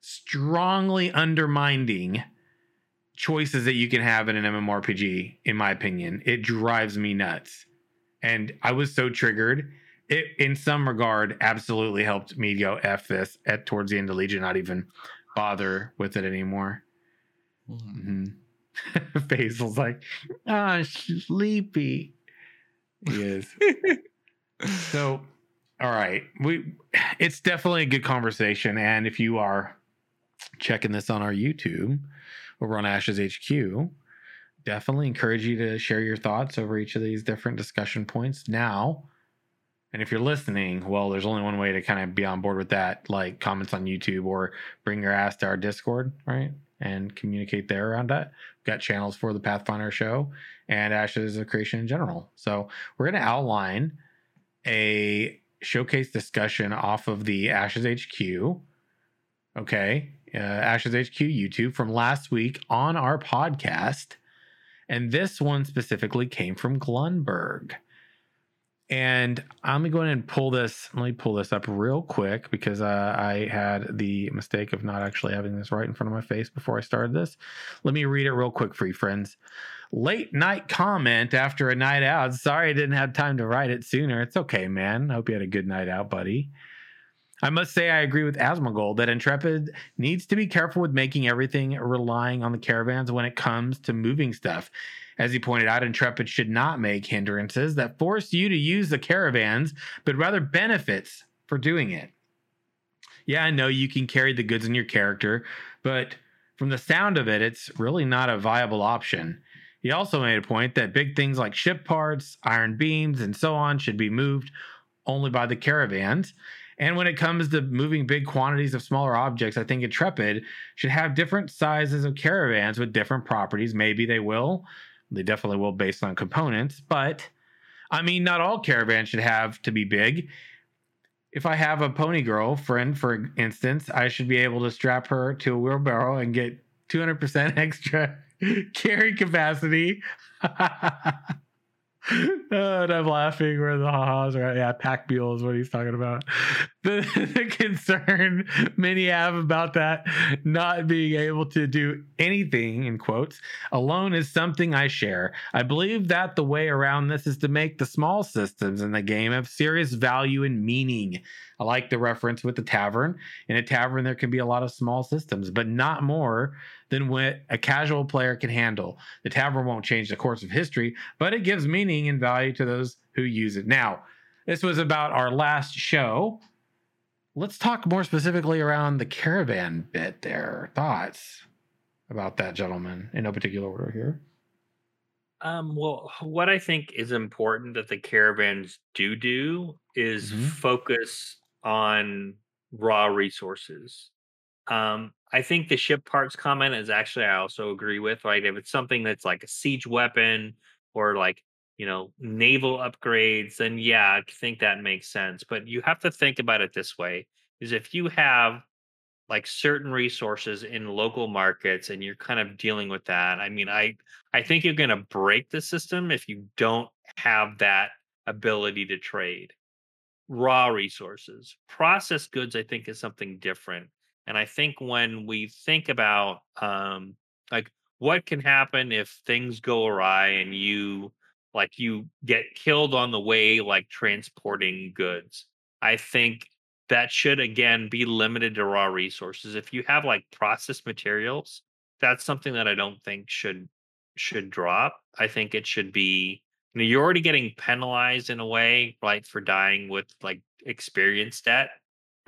strongly undermining choices that you can have in an MMORPG, in my opinion. It drives me nuts. And I was so triggered it in some regard absolutely helped me go f this at towards the end of legion not even bother with it anymore Mhm. mm-hmm. Basil's like ah sleepy he is so all right we it's definitely a good conversation and if you are checking this on our youtube over on ashes hq definitely encourage you to share your thoughts over each of these different discussion points now. And if you're listening, well, there's only one way to kind of be on board with that, like comments on YouTube or bring your ass to our Discord, right? And communicate there around that. We've got channels for the Pathfinder show and Ashes of Creation in general. So we're going to outline a showcase discussion off of the Ashes HQ. Okay. Uh, Ashes HQ YouTube from last week on our podcast. And this one specifically came from Glunberg. And I'm going to go ahead and pull this. Let me pull this up real quick because uh, I had the mistake of not actually having this right in front of my face before I started this. Let me read it real quick for you, friends. Late night comment after a night out. Sorry I didn't have time to write it sooner. It's okay, man. I hope you had a good night out, buddy. I must say I agree with Asmongold that Intrepid needs to be careful with making everything relying on the caravans when it comes to moving stuff. As he pointed out, Intrepid should not make hindrances that force you to use the caravans, but rather benefits for doing it. Yeah, I know you can carry the goods in your character, but from the sound of it, it's really not a viable option. He also made a point that big things like ship parts, iron beams, and so on should be moved only by the caravans. And when it comes to moving big quantities of smaller objects, I think Intrepid should have different sizes of caravans with different properties. Maybe they will, they definitely will based on components, but I mean, not all caravans should have to be big. If I have a pony girl friend, for instance, I should be able to strap her to a wheelbarrow and get 200% extra carry capacity. Oh, and I'm laughing where the ha-has are. Yeah, pack mule is what he's talking about. The, the concern many have about that not being able to do anything, in quotes, alone is something I share. I believe that the way around this is to make the small systems in the game have serious value and meaning. I like the reference with the tavern. In a tavern, there can be a lot of small systems, but not more than what a casual player can handle. The tavern won't change the course of history, but it gives meaning and value to those who use it. Now, this was about our last show. Let's talk more specifically around the caravan bit there. Thoughts about that, gentlemen, in no particular order here. Um, well, what I think is important that the caravans do do is Mhm. focus on raw resources. Um, I think the ship parts comment is actually I also agree with, right? If it's something that's like a siege weapon or like, you know, naval upgrades, then yeah, I think that makes sense. But you have to think about it this way is if you have like certain resources in local markets and you're kind of dealing with that, I mean, I I think you're gonna break the system if you don't have that ability to trade raw resources. Processed goods, I think, is something different. And I think when we think about um, like what can happen if things go awry and you like you get killed on the way, like transporting goods, I think that should again be limited to raw resources. If you have like processed materials, that's something that I don't think should should drop. I think it should be you know, you're already getting penalized in a way, right, for dying with like experience debt,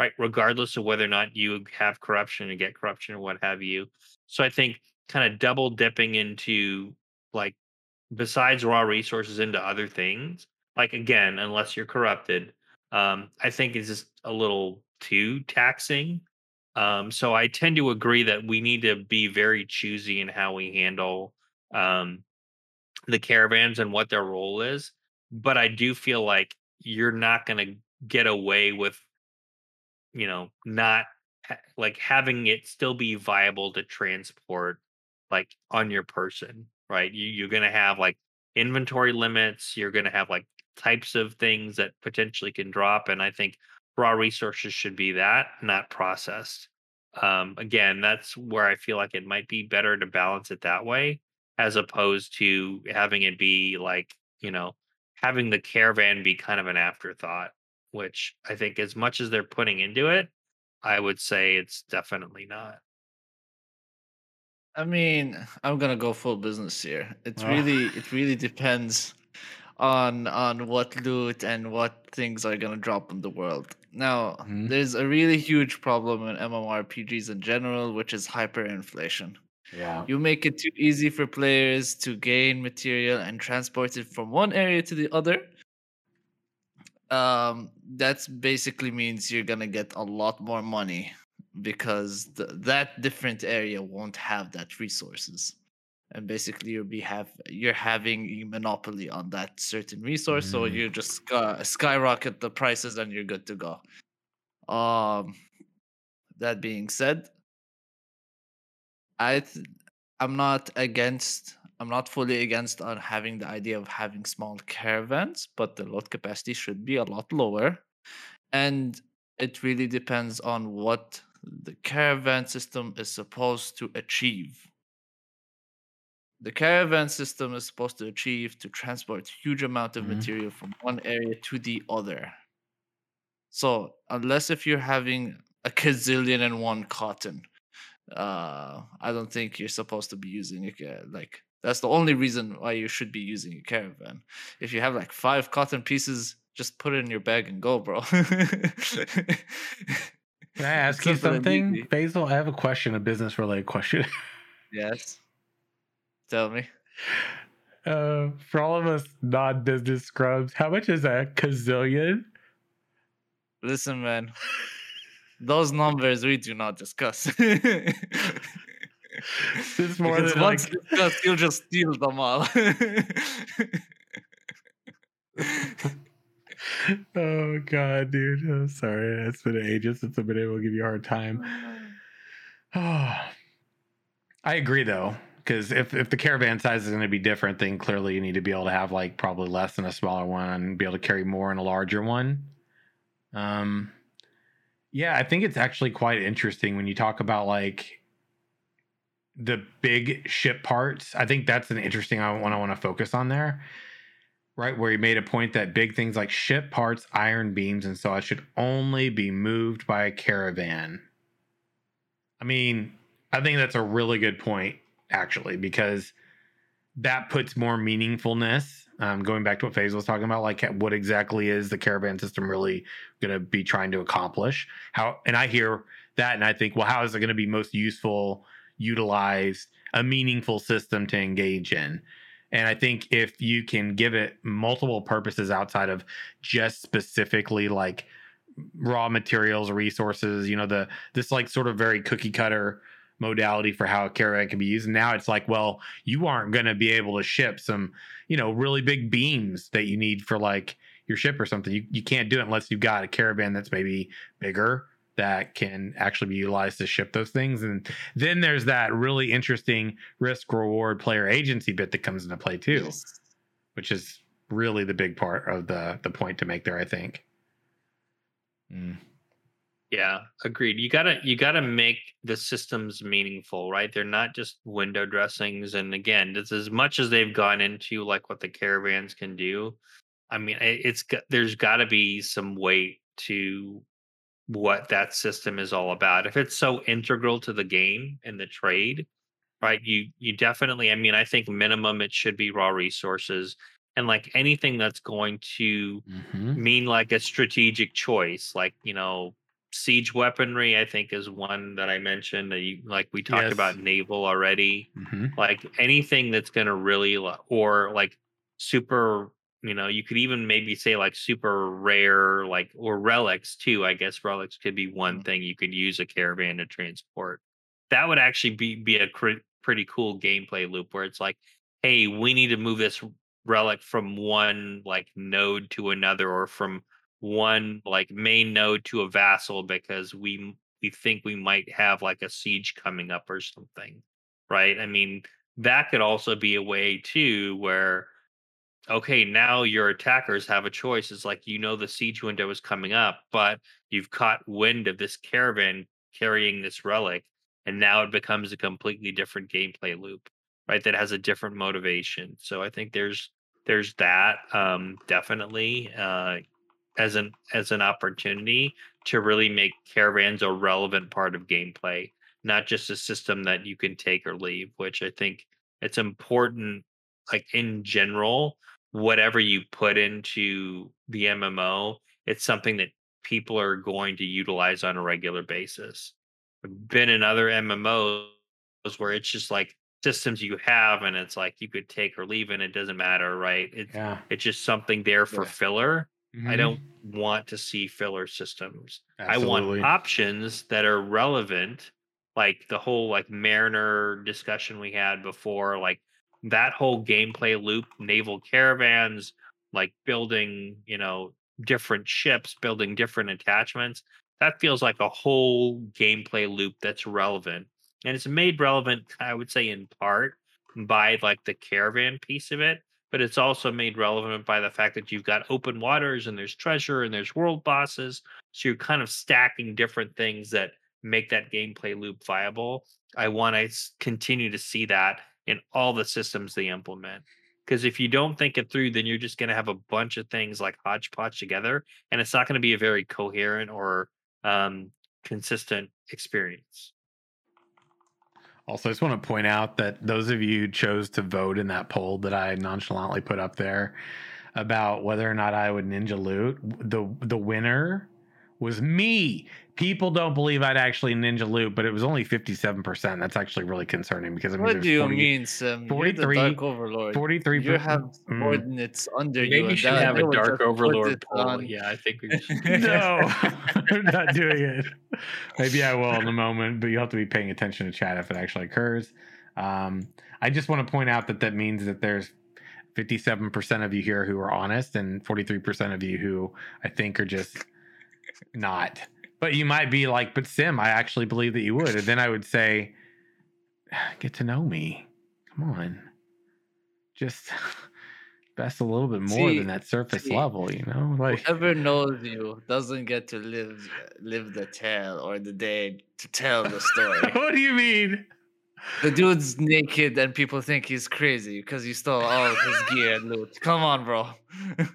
right? Regardless of whether or not you have corruption and get corruption or what have you. So I think kind of double dipping into like besides raw resources into other things, like again, unless you're corrupted, um, I think is just a little too taxing. Um, so I tend to agree that we need to be very choosy in how we handle um, the caravans and what their role is. But I do feel like you're not going to get away with, you know, not like having it still be viable to transport like on your person, right? You, you're going to have like inventory limits. You're going to have like types of things that potentially can drop. And I think raw resources should be that, not processed. Um, again, that's where I feel like it might be better to balance it that way as opposed to having it be like, you know, having the caravan be kind of an afterthought, which I think as much as they're putting into it, I would say it's definitely not. I mean, I'm gonna go full business here. It's really, it really depends on on what loot and what things are gonna drop in the world. Now, Mhm. there's a really huge problem in MMORPGs in general, which is hyperinflation. Yeah. You make it too easy for players to gain material and transport it from one area to the other. Um, that's basically means you're gonna get a lot more money because th- that different area won't have that resources, and basically you'll be have you're having a monopoly on that certain resource, so Mm. you just sky- skyrocket the prices and you're good to go. Um, that being said, I th- I'm not against I'm not fully against on having the idea of having small caravans, but the load capacity should be a lot lower. And it really depends on what the caravan system is supposed to achieve. The caravan system is supposed to achieve to transport huge amount of Mhm. material from one area to the other. So unless if you're having a gazillion and one cotton, uh, I don't think you're supposed to be using ca- like that's the only reason why you should be using a caravan. If you have like five cotton pieces, just put it in your bag and go, bro. Can I ask you something. Basil? I have a question, a business related question. Yes. Tell me. uh, for all of us non business scrubs, how much is a gazillion? Listen, man. Those numbers we do not discuss. It's more because than once like discussed, you'll just steal them all. oh god, dude. I'm sorry. It's been ages since I've been able to give you a hard time. Oh. I agree though, because if if the caravan size is going to be different, then clearly you need to be able to have like probably less than a smaller one and be able to carry more in a larger one. Um, yeah, I think it's actually quite interesting when you talk about like the big ship parts. I think that's an interesting one I want to focus on there. Right, where he made a point that big things like ship parts, iron beams, and so on should only be moved by a caravan. I mean, I think that's a really good point, actually, because that puts more meaningfulness. Um, going back to what Faisal was talking about, like what exactly is the caravan system really going to be trying to accomplish? How? And I hear that, and I think, well, how is it going to be most useful, utilized, a meaningful system to engage in? And I think if you can give it multiple purposes outside of just specifically like raw materials, resources, you know, the this like sort of very cookie cutter modality for how a caravan can be used. And now it's like, well, you aren't going to be able to ship some, you know, really big beams that you need for like your ship or something. You you can't do it unless you've got a caravan that's maybe bigger that can actually be utilized to ship those things. And then there's that really interesting risk reward player agency bit that comes into play too, Yes. which is really the big part of the the point to make there, I think. Mm. Yeah, agreed. You gotta you gotta make the systems meaningful, right? They're not just window dressings. And again, it's as much as they've gone into like what the caravans can do. I mean, it- it's got there's got to be some weight to what that system is all about. If it's so integral to the game and the trade, right? You you definitely. I mean, I think minimum it should be raw resources and like anything that's going to Mhm. mean like a strategic choice like you know siege weaponry i think is one that i mentioned that you, like we talked Yes. about naval already Mhm. like anything that's going to really or like super you know you could even maybe say like super rare like or relics too i guess relics could be one Mm. thing you could use a caravan to transport. That would actually be be a cr- pretty cool gameplay loop where it's like hey we need to move this relic from one like node to another or from one like main node to a vassal because we we think we might have like a siege coming up or something. Right? I mean that could also be a way too where okay now your attackers have a choice it's like you know the siege window is coming up but you've caught wind of this caravan carrying this relic and now it becomes a completely different gameplay loop right that has a different motivation. So i think there's there's that um definitely uh as an as an opportunity to really make caravans a relevant part of gameplay not just a system that you can take or leave which i think it's important like in general whatever you put into the mmo it's something that people are going to utilize on a regular basis I've been in other mmos where it's just like systems you have and it's like you could take or leave and it doesn't matter, right? It's Yeah. it's just something there for Yeah. filler. I Mhm. don't want to see filler systems. Absolutely. I want options that are relevant, like the whole like Mariner discussion we had before, like that whole gameplay loop, naval caravans, like building, you know, different ships, building different attachments. That feels like a whole gameplay loop that's relevant. And it's made relevant, I would say, in part by like the caravan piece of it, but it's also made relevant by the fact that you've got open waters and there's treasure and there's world bosses. So you're kind of stacking different things that make that gameplay loop viable. I want to continue to see that in all the systems they implement. Because if you don't think it through, then you're just going to have a bunch of things like hodgepodge together, and it's not going to be a very coherent or um, consistent experience. Also, I just want to point out that those of you chose to vote in that poll that I nonchalantly put up there about whether or not I would ninja loot, the the winner was me. People don't believe I'd actually ninja loot, but it was only 57%. That's actually really concerning because I mean, What there's do you 40 mean, Sim? You're the 43 Dark Overlord. 43 You have Mm. subordinates under you. Maybe you and should have a Dark Overlord it poll. Yeah, I think we should. no, I'm not doing it. Maybe I will in a moment, but you'll have to be paying attention to chat if it actually occurs. Um, I just want to point out that that means that there's 57% of you here who are honest and 43% of you who I think are just not. But you might be like, but Sim, I actually believe that you would. And then I would say, get to know me. Come on. Just best a little bit more See- than that surface see, level, you know? Like Whoever knows you doesn't get to live live the tale or the day to tell the story. what do you mean? The dude's naked and people think he's crazy because he stole all of his gear and loot. Come on, bro.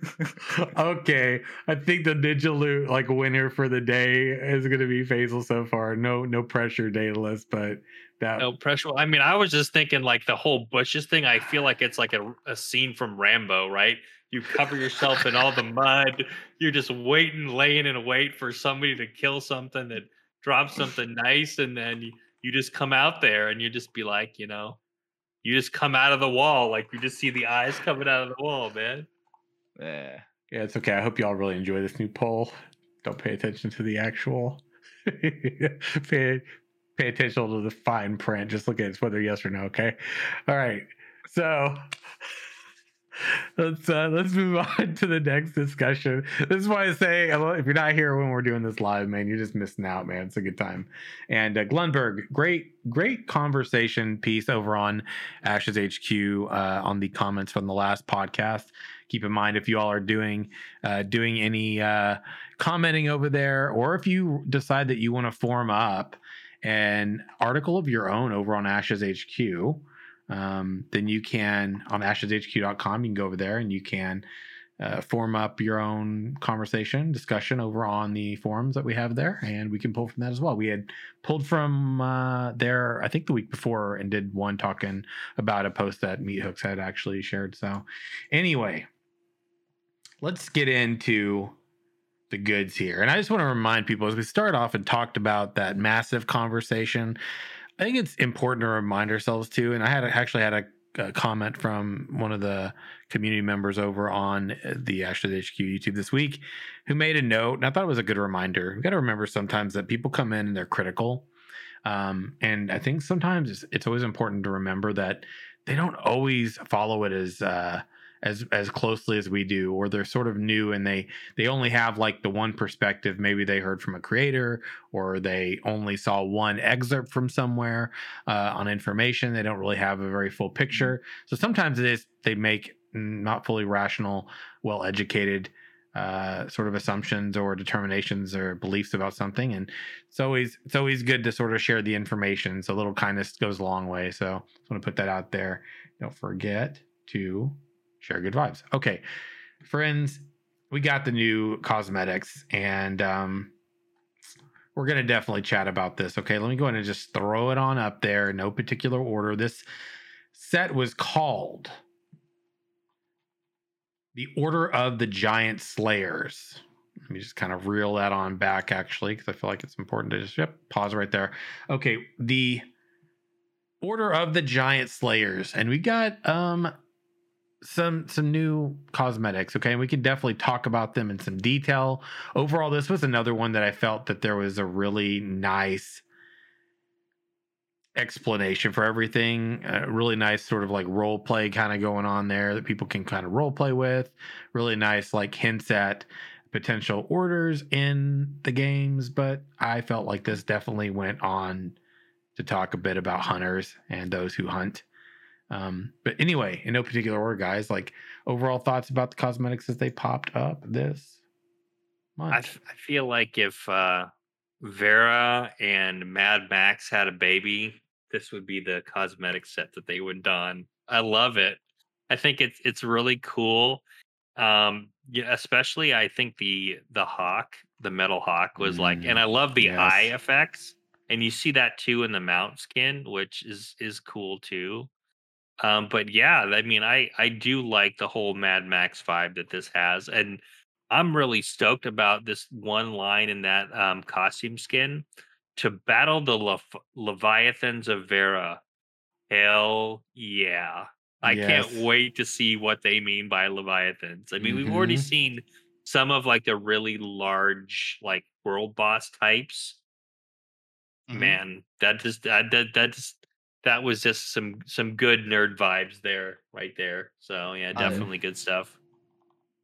okay, I think the ninja loot like winner for the day is going to be Faisal so far. No, no pressure, Daedalus, but that No pressure. I mean, I was just thinking like the whole bushes thing. I feel like it's like a, a scene from Rambo, right? You cover yourself in all the mud. You're just waiting, laying in wait for somebody to kill something that drops something nice, and then you, you just come out there and you just be like, you know, you just come out of the wall, like you just see the eyes coming out of the wall, man. yeah. yeah, it's okay. I hope you all really enjoy this new poll. Don't pay attention to the actual. pay pay attention to the fine print. Just look at it's whether yes or no. Okay. All right. So let's uh, let's move on to the next discussion. This is why I say if you're not here when we're doing this live, man, you're just missing out, man. It's a good time. And uh, Glenberg, great great conversation piece over on Ashes HQ uh, on the comments from the last podcast. Keep in mind if you all are doing uh, doing any uh, commenting over there, or if you decide that you want to form up an article of your own over on Ashes HQ um, then you can on asheshq.com you can go over there and you can uh, form up your own conversation discussion over on the forums that we have there and we can pull from that as well. We had pulled from uh, there i think the week before and did one talking about a post that meat hooks had actually shared. So anyway let's get into the goods here. And i just want to remind people as we start off and talked about that massive conversation I think it's important to remind ourselves too. And I had actually had a, a comment from one of the community members over on uh, the Ashes HQ YouTube this week who made a note. And I thought it was a good reminder. You got to remember sometimes that people come in and they're critical. Um, and I think sometimes it's, it's always important to remember that they don't always follow it as, uh, as as closely as we do or they're sort of new and they they only have like the one perspective. Maybe they heard from a creator or they only saw one excerpt from somewhere uh, on information. They don't really have a very full picture. So sometimes it is they make not fully rational well educated uh, sort of assumptions or determinations or beliefs about something. And it's always it's always good to sort of share the information. So a little kindness goes a long way. So just want to put that out there. Don't forget to share good vibes. Okay, friends, we got the new cosmetics and um, we're going to definitely chat about this. Okay, let me go ahead and just throw it on up there, no particular order. This set was called the Order of the Giant Slayers. Let me just kind of reel that on back actually, because I feel like it's important to just yep, pause right there. Okay, the Order of the Giant Slayers, and we got um some some new cosmetics. Okay, and we can definitely talk about them in some detail. Overall, this was another one that I felt that there was a really nice explanation for everything. Really nice sort of like role play kind of going on there that people can kind of role play with. Really nice like hints at potential orders in the games, but I felt like this definitely went on to talk a bit about hunters and those who hunt. Um, but anyway, in no particular order, guys, like overall thoughts about the cosmetics as they popped up this month. I, f- I feel like if uh, Verra and Mad Max had a baby, this would be the cosmetic set that they would don. I love it. I think it's it's really cool. Um, yeah, especially I think the the hawk, the metal hawk, was like, and Mm, I love the eye effects, and you see that too in the mount skin, which is is cool too. Um, but yeah, I mean, I I do like the whole Mad Max vibe that this has, and I'm really stoked about this one line in that um, costume skin to battle the Lef- Leviathans of Verra. Hell yeah! I Yes. can't wait to see what they mean by Leviathans. I mean, we've already Mhm. seen some of like the really large like world boss types Mhm. man that just that that that just that was just some some good nerd vibes there right there so yeah I- definitely good stuff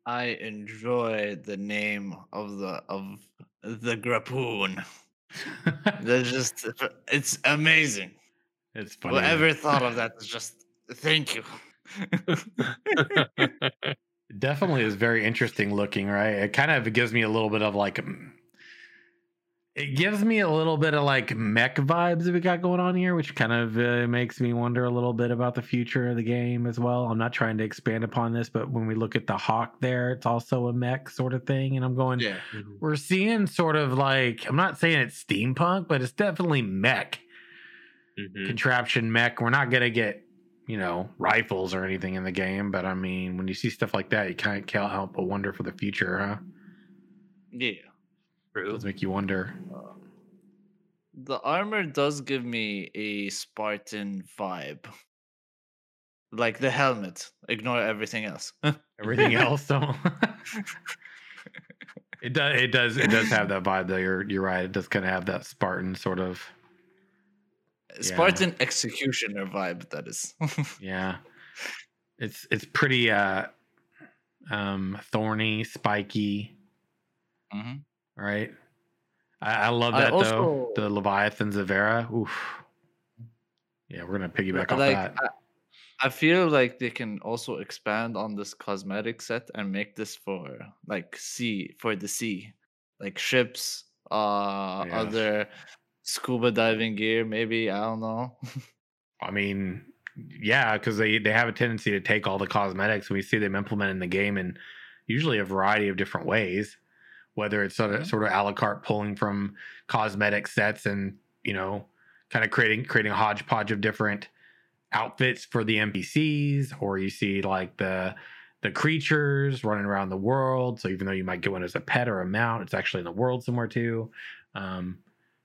I enjoy the name of the of the Grapoon. That's just uh, it's amazing. it's funny. Whoever thought of that is just thank you. Definitely is very interesting looking, right? It kind of gives me a little bit of like it gives me a little bit of like mech vibes that we got going on here, which kind of uh, makes me wonder a little bit about the future of the game as well. I'm not trying to expand upon this, but when we look at the hawk there, it's also a mech sort of thing, and I'm going, yeah. we're seeing sort of like I'm not saying it's steampunk, but it's definitely mech Mhm. contraption mech. We're not gonna get you know rifles or anything in the game, but I mean when you see stuff like that, you can't help but wonder for the future, huh? Yeah. It does make you wonder. The armor does give me a Spartan vibe. Like the helmet. Ignore everything else. Everything else, though. it does. It does. It does have that vibe, though. You're you're right. It does kind of have that Spartan sort of. Spartan executioner vibe, that is. Yeah. It's it's pretty uh um thorny, spiky, right? I, I love I that also- though. The Leviathans of Verra. Oof. Yeah, we're gonna piggyback off like that. I, I feel like they can also expand on this cosmetic set and make this for like sea for the sea like ships uh Yes. other scuba diving gear maybe i don't know I mean, yeah, because they they have a tendency to take all the cosmetics. And we see them implement in the game in usually a variety of different ways, whether it's sort of Mhm. sort of a la carte pulling from cosmetic sets and you know, kind of creating creating a hodgepodge of different outfits for the NPCs, or you see like the the creatures running around the world. So even though you might get one as a pet or a mount, it's actually in the world somewhere too. Um,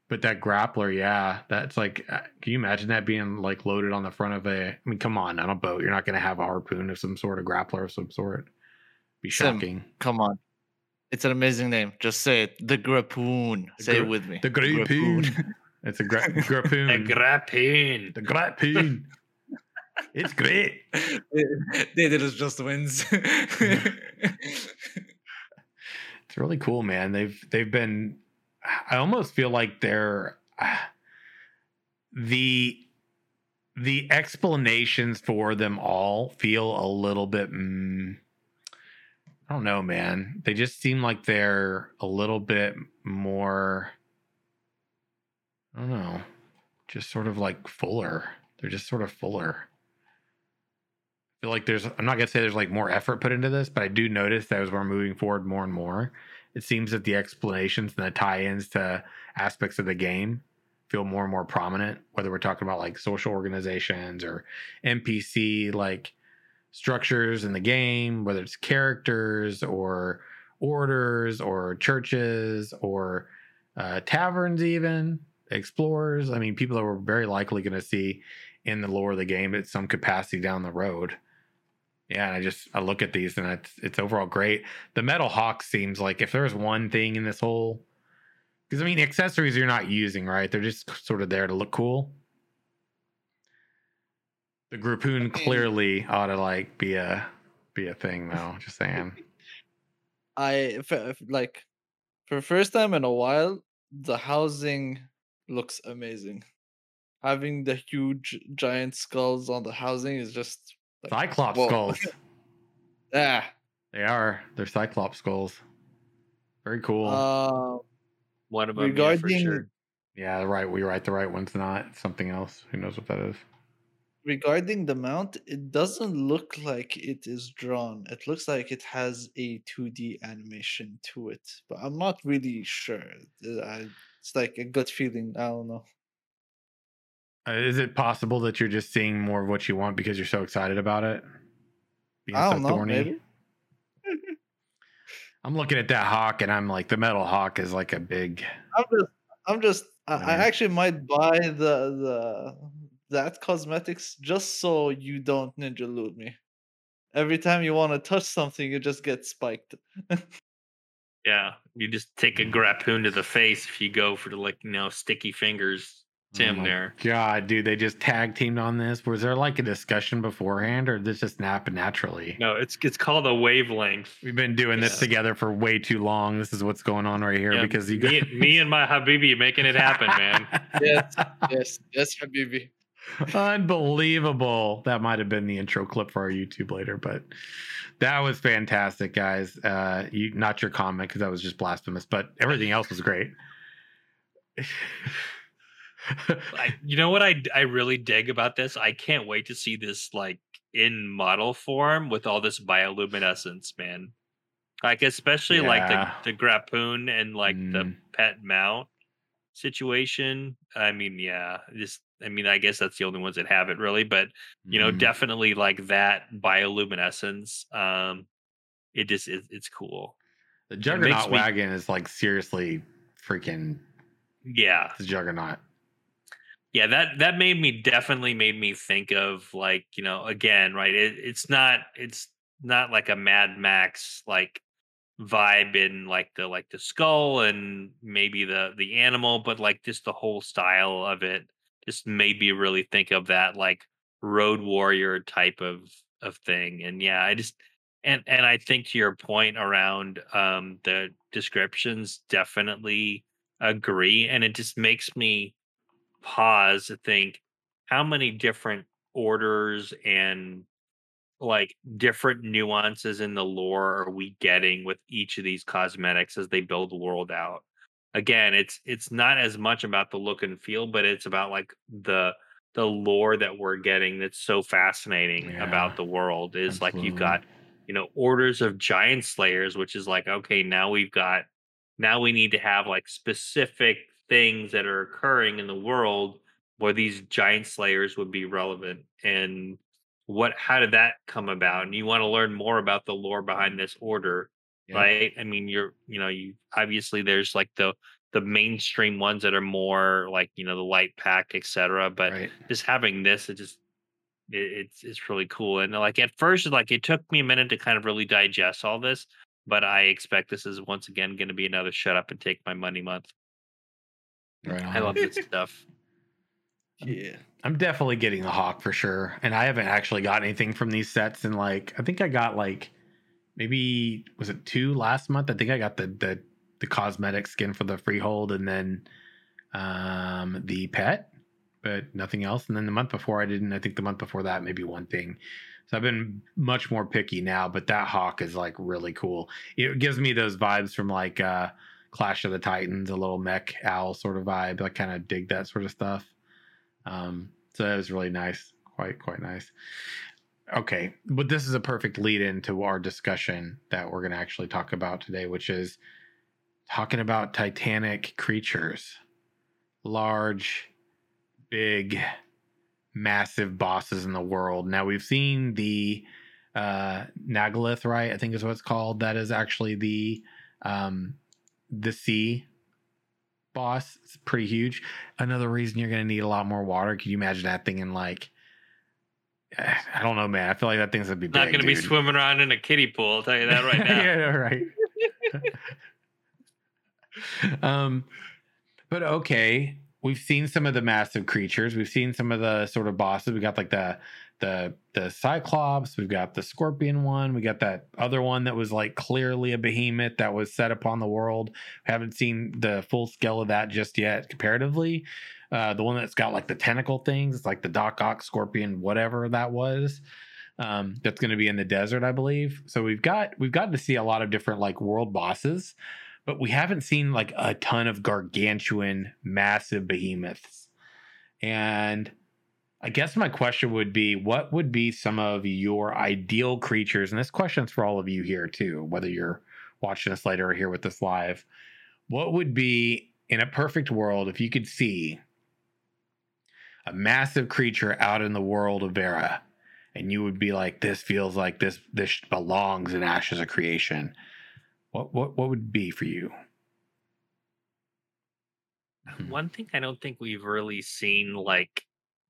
but that grappler, yeah, that's like, uh, can you imagine that being like loaded on the front of a? I mean, come on, on a boat, you're not going to have a harpoon of some sort, a grappler of some sort. Be Sim. shocking. come on it's an amazing name just say it the grapoon The say gra- it with me The grapoon. it's a gra- a grapoon. grappin the grapoon. it's great. they did it just wins It's really cool, man. They've they've been. I almost feel like they're the the explanations for them all feel a little bit. Mm, I don't know, man. They just seem like they're a little bit more. I don't know, just sort of like fuller. They're just sort of fuller. I feel like there's. I'm not gonna say there's like more effort put into this, but I do notice that as we're moving forward more and more, it seems that the explanations and the tie-ins to aspects of the game feel more and more prominent. Whether we're talking about like social organizations or NPC like structures in the game, whether it's characters or orders or churches or uh, taverns, even explorers. I mean, people that we're very likely going to see in the lore of the game at some capacity down the road. Yeah, and I just I look at these and it's it's overall great. The metal hawk seems like if there's one thing in this whole because I mean accessories you're not using, right? They're just sort of there to look cool. The Grappoon clearly ought to like be a be a thing though. Just saying. I if, if, like for first time in a while, the housing looks amazing. Having the huge giant skulls on the housing is just like, Cyclops whoa. skulls. Yeah. They are. They're Cyclops skulls. Very cool. Uh, One of them, yeah, for regarding- sure. yeah, right. We write The right one's not. Something else. Who knows what that is? Regarding the mount, it doesn't look like it is drawn. It looks like it has a 2D animation to it, but I'm not really sure. Uh, I, it's like a gut feeling. I don't know. Uh, is it possible that you're just seeing more of what you want because you're so excited about it? Being I so don't know. Maybe. I'm looking at that hawk and I'm like, the metal hawk is like a big. I'm just, I'm just, I, I actually might buy the the that cosmetics just so you don't ninja loot me. Every time you want to touch something, you just get spiked. Yeah, you just take a grappoon to the face if you go for the like you know sticky fingers. Oh Tim my there. God, dude, they just tag teamed on this. Was there like a discussion beforehand or did this just happen naturally? No, it's it's called a wavelength. We've been doing this together for way too long. This is what's going on right here Yeah, because you me, me and my Habibi making it happen, man. yes, yes, yes, Habibi. Unbelievable. That might have been the intro clip for our YouTube later, but that was fantastic, guys. Uh you not your comment because that was just blasphemous, but everything else was great. I, you know what I I really dig about this? I can't wait to see this like in model form with all this bioluminescence, man. Like especially like the the grappoon and like the Mm. pet mount situation. I mean, yeah, just I mean, I guess that's the only ones that have it really, but you know, Mm. definitely like that bioluminescence. Um, it just it, it's cool. the juggernaut me- wagon is like seriously freaking Yeah, the juggernaut. yeah that that made me definitely made me think of like you know again right it, it's not it's not like a mad max like vibe in like the like the skull and maybe the the animal but like just the whole style of it just made me really think of that like road warrior type of of thing and yeah i just and and i think to your point around um the descriptions definitely agree and it just makes me pause to think how many different orders and like different nuances in the lore are we getting with each of these cosmetics as they build the world out again it's it's not as much about the look and feel but it's about like the the lore that we're getting that's so fascinating Yeah, about the world is like you've got you know orders of giant slayers which is like okay now we've got now we need to have like specific things that are occurring in the world where these giant slayers would be relevant and what how did that come about? And you want to learn more about the lore behind this order Yep. right i mean you're you know you obviously there's like the the mainstream ones that are more like you know the light pack etc but right. just having this it just it, it's it's really cool and like at first like it took me a minute to kind of really digest all this but i expect this is once again going to be another shut up and take my money month Right i love this stuff Yeah. I'm definitely getting the hawk for sure. And I haven't actually got anything from these sets And like I think I got like maybe was it two last month? I think I got the the the cosmetic skin for the freehold and then um the pet, but nothing else. And then the month before I didn't. I think the month before that maybe one thing. So I've been much more picky now, but that hawk is like really cool. It gives me those vibes from like uh Clash of the Titans, a little mech owl sort of vibe. I kind of dig that sort of stuff. Um, so that was really nice, quite quite nice. Okay, but this is a perfect lead into our discussion that we're going to actually talk about today, which is talking about Titanic creatures, large, big, massive bosses in the world. Now we've seen the uh, Nagalith, right? I think is what it's called. That is actually the um, the sea boss. It's pretty huge another reason you're going to need a lot more water. Can you imagine that thing in like I don't know, man. I feel like that thing's gonna be Not going to be swimming around in a kiddie pool. I'll tell you that right now. yeah, right. um, but okay, we've seen some of the massive creatures. We've seen some of the sort of bosses. We got like the the the Cyclops. We've got the Scorpion one. We got that other one that was like clearly a behemoth that was set upon the world. We haven't seen the full scale of that just yet. Comparatively, uh, the one that's got like the tentacle things. It's like the Doc Ock Scorpion, whatever that was um, that's going to be in the desert, I believe. So we've got we've gotten to see a lot of different like world bosses, but we haven't seen like a ton of gargantuan, massive behemoths. And I guess my question would be, what would be some of your ideal creatures? And this question's for all of you here too, whether you're watching us later or here with us live. What would be in a perfect world if you could see a massive creature out in the world of Verra? and you would be like, "This feels like this this belongs in Ashes of Creation." What what what would be for you? One thing I don't think we've really seen like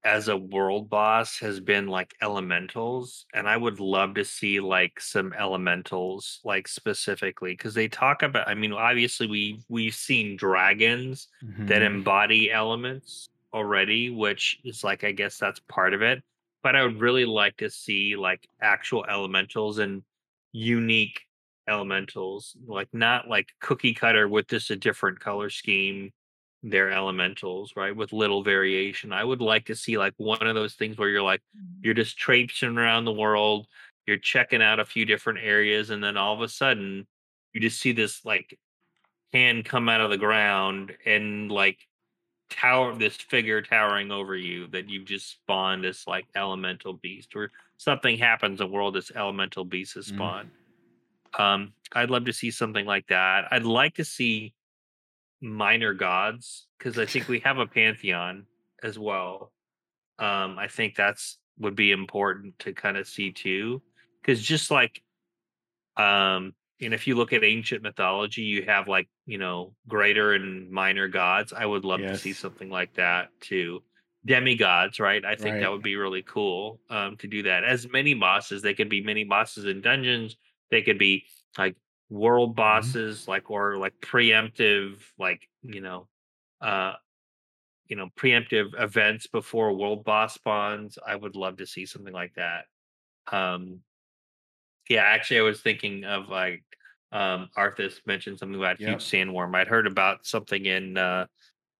as a world boss has been like elementals and I would love to see like some elementals like specifically because they talk about I mean obviously we we've seen dragons that Mhm. embody elements already which is like I guess that's part of it but I would really like to see like actual elementals and unique elementals like not like cookie cutter with just a different color scheme they're elementals, right? With little variation. I would like to see like one of those things where you're like, you're just traipsing around the world, you're checking out a few different areas, and then all of a sudden you just see this like hand come out of the ground and like tower this figure towering over you that you've just spawned this like elemental beast or something happens in the world this elemental beast is Mm. spawned. Um, I'd love to see something like that. I'd like to see minor gods because I think we have a pantheon as well. Um, I think that's would be important to kind of see too, because just like, um, and if you look at ancient mythology, you have like you know greater and minor gods. I would love to see something like that too. Demigods, right? I think Right. that would be really cool um, to do that. As many bosses, they could be mini bosses in dungeons. They could be like world Mm-hmm. bosses like or like preemptive like you know uh you know preemptive events before world boss spawns i would love to see something like that um yeah actually i was thinking of like um arthas mentioned something about Yep. huge sandworm i'd heard about something in uh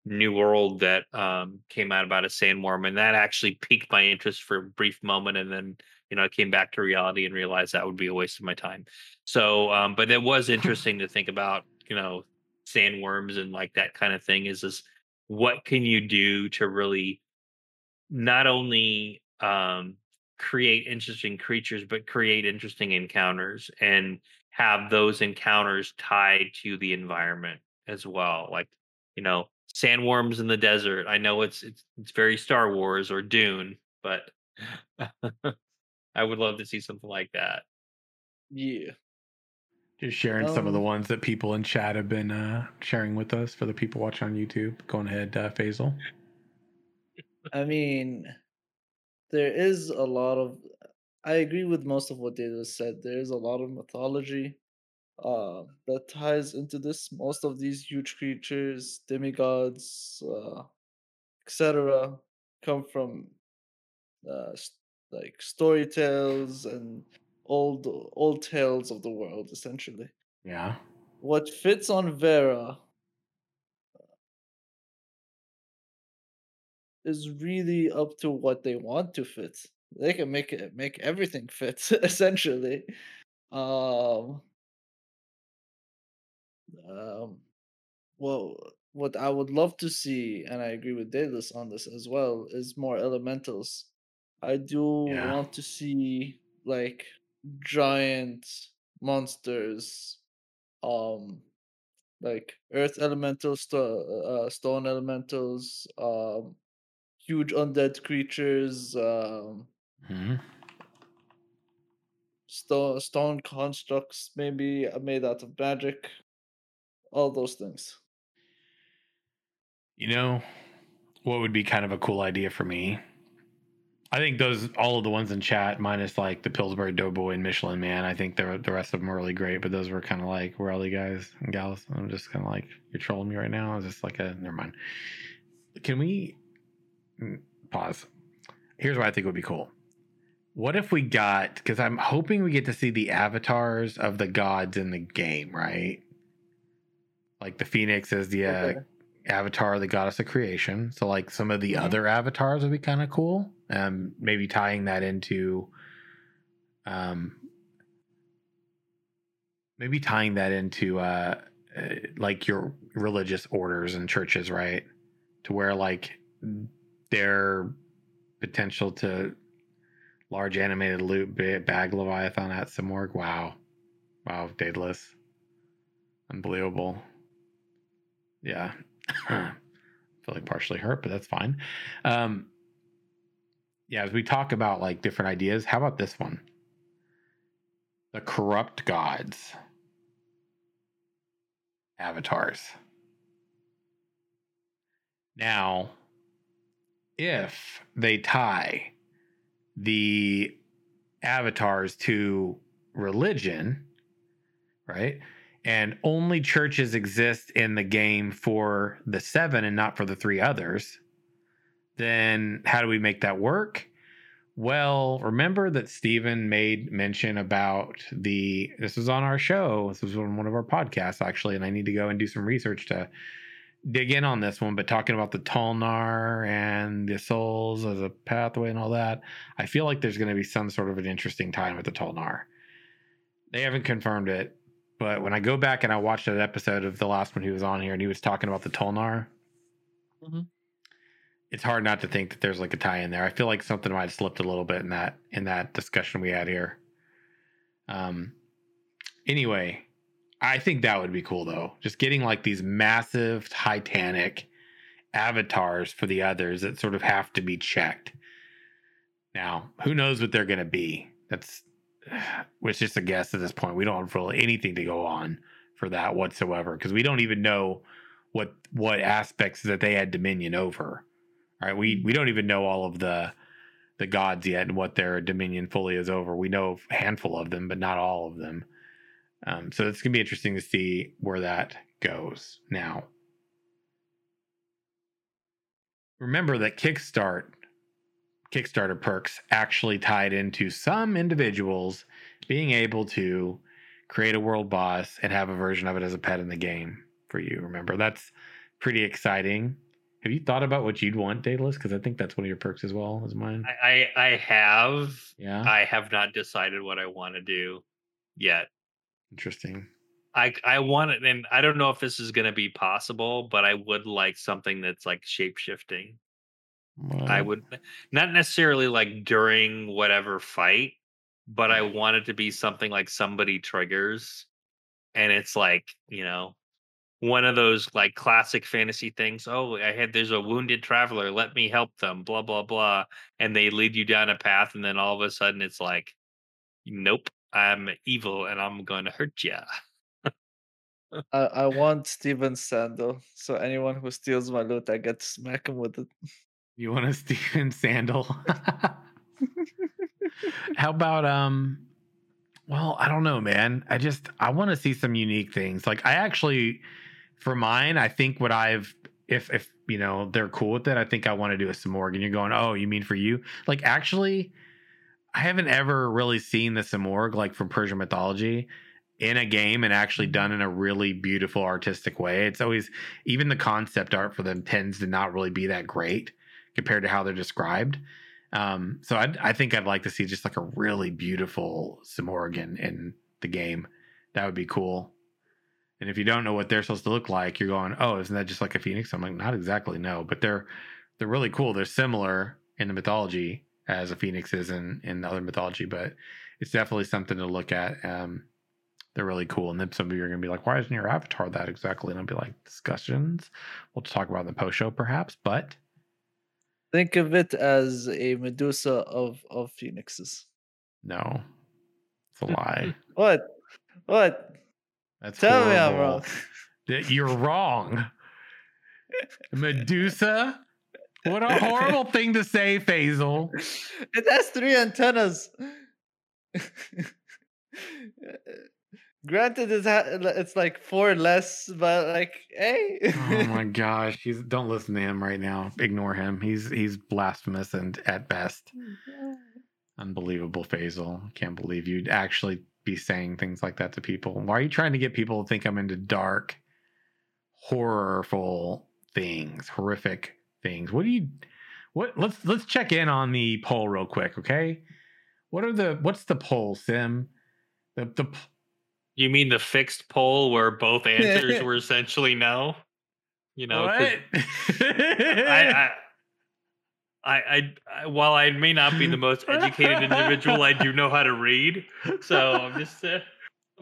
new world that um came out about a sandworm and that actually piqued my interest for a brief moment and then you know i came back to reality and realized that would be a waste of my time. So um but it was interesting to think about you know sandworms and like that kind of thing is this what can you do to really not only um create interesting creatures but create interesting encounters and have those encounters tied to the environment as well? Like you know sandworms in the desert i know it's it's it's very star wars or dune but i would love to see something like that Yeah. Just sharing some of the Um, ones that people in chat have been uh, sharing with us for the people watching on YouTube. Go ahead, uh, Faisal. I mean, there is a lot of. I agree with most of what Data said. There is a lot of mythology uh, that ties into this. Most of these huge creatures, demigods, uh, etc., come from uh, s- like story tales and old old tales of the world, essentially. Yeah. What fits on Verra is really up to what they want to fit. They can make it make everything fit essentially. Um, um, well, what I would love to see, and I agree with Daedalus on this as well, is more elementals. I do Yeah. want to see like giant monsters, um, like earth elementals, sto- uh, stone elementals, um, huge undead creatures, um, Mhm. stone stone constructs, maybe uh, made out of magic, all those things. You know, what would be kind of a cool idea for me I think those all of the ones in chat, minus like the Pillsbury Doughboy and Michelin Man. I think the the rest of them are really great, but those were kind of like where all you guys and gals. I'm just kind of like you're trolling me right now. I was just like a never mind. Can we mm, pause? Here's what I think would be cool. What if we got because I'm hoping we get to see the avatars of the gods in the game, right? Like the Phoenix is the uh, Okay. avatar of the goddess of creation. So like some of the Mhm. other avatars would be kind of cool. Um, maybe tying that into, um, maybe tying that into uh, uh, like your religious orders and churches, right? To where like their potential to large animated loot bag leviathan at Simurgh. Wow, wow, Daedalus, unbelievable. Yeah. feel like partially hurt, but that's fine. Um, yeah, as we talk about like different ideas, how about this one? The corrupt gods avatars. Now, if they tie the avatars to religion, right? And only churches exist in the game for the seven and not for the three others, then how do we make that work? Well, remember that Stephen made mention about the. This was on our show. This was on one of our podcasts, actually, and I need to go and do some research to dig in on this one. But talking about the Tulnar and the souls as a pathway and all that, I feel like there's going to be some sort of an interesting time with the Tulnar. They haven't confirmed it, but when I go back and I watched that episode of the last one he was on here, and he was talking about the Tulnar, Mhm. It's hard not to think that there's like a tie in there. I feel like something might have slipped a little bit in that in that discussion we had here. Um. Anyway, I think that would be cool though. Just getting like these massive Titanic avatars for the others that sort of have to be checked. Now, who knows what they're going to be? That's it's just a guess at this point. We don't have really anything to go on for that whatsoever because we don't even know what what aspects that they had dominion over. Right, we we don't even know all of the the gods yet and what their dominion fully is over. We know a handful of them, but not all of them. Um, so it's gonna be interesting to see where that goes. Now, remember that Kickstart Kickstarter perks actually tied into some individuals being able to create a world boss and have a version of it as a pet in the game for you. Remember, that's pretty exciting. Have you thought about what you'd want, Daedalus? Because I think that's one of your perks as well as mine. I, I I have. Yeah, I have not decided what I want to do yet. interesting. I I want it, and I don't know if this is going to be possible, but I would like something that's like shape shifting. I would not necessarily like during whatever fight, but I mm. want it to be something like somebody triggers, and it's like you know one of those like classic fantasy things. Oh, I had there's a wounded traveler. Let me help them. Blah blah blah, and they lead you down a path, and then all of a sudden it's like, nope, I'm evil, and I'm going to hurt you. I, I want Steven Sandal. So anyone who steals my loot, I get to smack him with it. You want a Steven Sandal? How about um well, I don't know, man. I just I want to see some unique things. Like I actually for mine, I think what I've if if you know they're cool with it, I think I want to do a Simurgh. And you're going, oh, you mean for you? Like actually, I haven't ever really seen the Simurgh like from Persian mythology in a game and actually done in a really beautiful artistic way. It's always even the concept art for them tends to not really be that great compared to how they're described. Um, so I, I think I'd like to see just like a really beautiful Samorgan in the game. That would be cool. And if you don't know what they're supposed to look like, you're going, "Oh, isn't that just like a phoenix?" I'm like, "Not exactly, no." But they're they're really cool. They're similar in the mythology as a phoenix is in in other mythology, but it's definitely something to look at. Um, they're really cool. And then some of you are going to be like, "Why isn't your avatar that exactly?" And I'll be like, "Discussions. We'll talk about in the post show, perhaps." But Think of it as a Medusa of of phoenixes. no, it's a lie. What? What? That's Tell me I'm wrong. That You're wrong. Medusa What a horrible thing to say, Faisal. It has three antennas. Granted, it's ha- it's like four less, but like, hey. oh my gosh, he's don't listen to him right now. Ignore him. He's he's blasphemous and at best. Oh Unbelievable, Faisal. Can't believe you'd actually be saying things like that to people. Why are you trying to get people to think I'm into dark, horrorful things, horrific things? What do you what let's let's check in on the poll real quick, okay? What are the what's the poll, Sim? The the p- You mean the fixed poll where both answers were essentially no? You know, what? I, I, I, I, I, while I may not be the most educated individual, I do know how to read. So I'm just uh,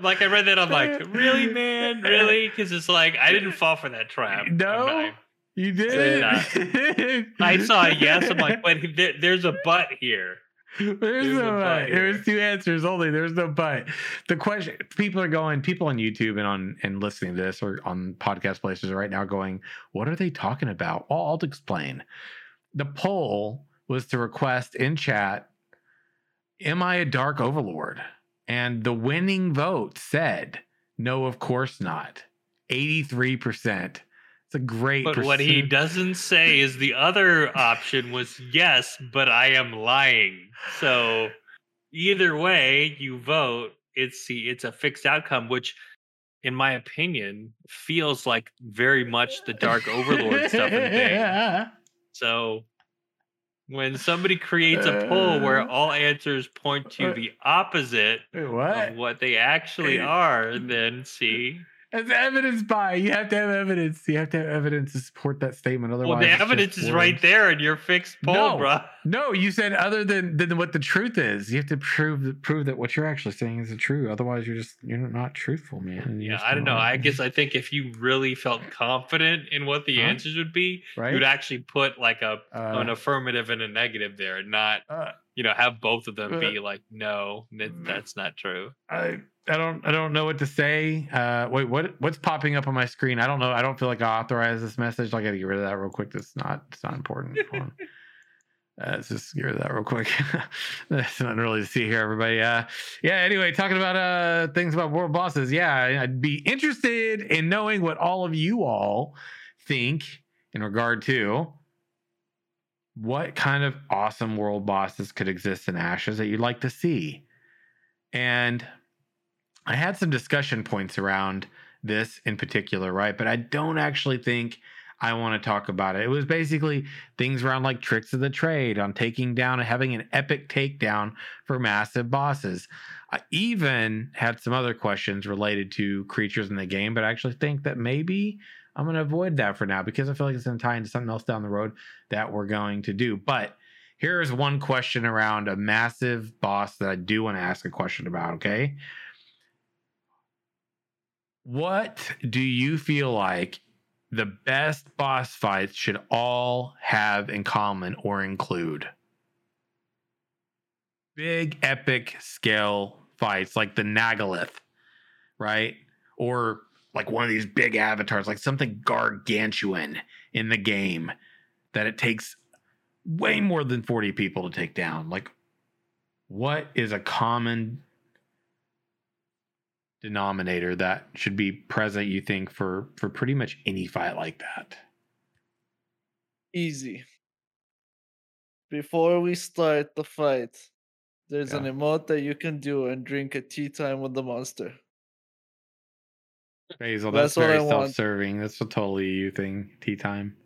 like I read that. I'm like, really, man, really? Because it's like I didn't fall for that trap. No? you did. I saw a yes. I'm like, but there, there's a but here. There's There's no but There's two answers only. There's no but. The question people are going, people on YouTube and on and listening to this or on podcast places right now going, what are they talking about? Well, I'll explain. The poll was to request in chat, Am I a dark overlord? And the winning vote said, No, of course not. 83%. It's a great But what he doesn't say is the other option was yes, but I am lying. So either way you vote, it's the it's a fixed outcome, which in my opinion feels like very much the dark overlord stuff and thing. So when somebody creates a poll where Uh, all answers point to uh, the opposite Wait, what? of what they actually are, then see. It's evidence by. You have to have evidence. You have to have evidence to support that statement. Otherwise, Well, the evidence is right there in your fixed poll, No. bruh. No, you said other than than what the truth is. You have to prove prove that what you're actually saying is the truth. Otherwise, you're just you're not truthful, man. You're Yeah, I don't know. I guess I think if you really felt confident in what the Huh? answers would be, right. you'd actually put like a an Uh, affirmative and a negative there, and not uh, you know have both of them uh, be like, no, mm. that's not true. I I don't I don't know what to say. Uh, wait, what what's popping up on my screen? I don't know. I don't feel like I authorize this message. I got to get rid of that real quick. That's not it's not important. Uh, let's just get rid of that real quick. That's not really to see here, everybody. Uh, yeah. Anyway, talking about uh things about world bosses. Yeah, I'd be interested in knowing what all of you all think in regard to what kind of awesome world bosses could exist in Ashes that you'd like to see. And I had some discussion points around this in particular, right? But I don't actually think I want to talk about it. It was basically things around like tricks of the trade on taking down and having an epic takedown for massive bosses. I even had some other questions related to creatures in the game, but I actually think that maybe I'm going to avoid that for now because I feel like it's going to tie into something else down the road that we're going to do. But here is one question around a massive boss that I do want to ask a question about, okay? What do you feel like the best boss fights should all have in common or include? Big epic scale fights like the Nagalith, right? Or like one of these big avatars, like something gargantuan in the game that it takes way more than 40 people to take down. Like, what is a common denominator that should be present, you think, for for pretty much any fight like that? Easy. Before we start the fight, there's an emote that you can do and drink a tea time with the monster. Basil, That's that's, what very I self-serving. That's a totally you thing. Tea time.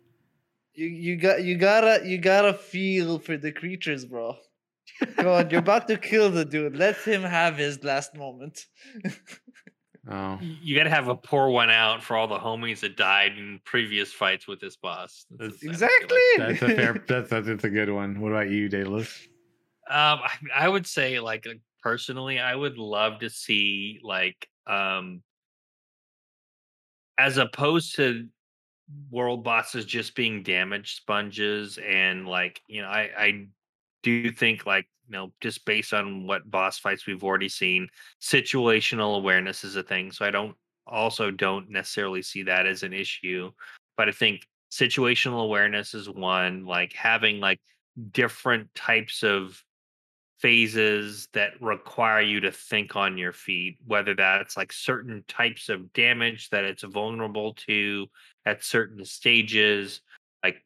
You you got you gotta you gotta feel for the creatures, bro. Come on, you're about to kill the dude. Let him have his last moment. Oh, You got to have a pour one out for all the homies that died in previous fights with this boss. That's That's- just- I feel exactly. that's a fair. That's that's, that's a good one. What about you, Daedalus? Um, I, I would say, like personally, I would love to see like um, as opposed to world bosses just being damage sponges, and like you know, I I do think like you know just based on what boss fights we've already seen, situational awareness is a thing. So I don't also don't necessarily see that as an issue, but I think situational awareness is one, like having like different types of phases that require you to think on your feet, whether that's like certain types of damage that it's vulnerable to at certain stages. Like,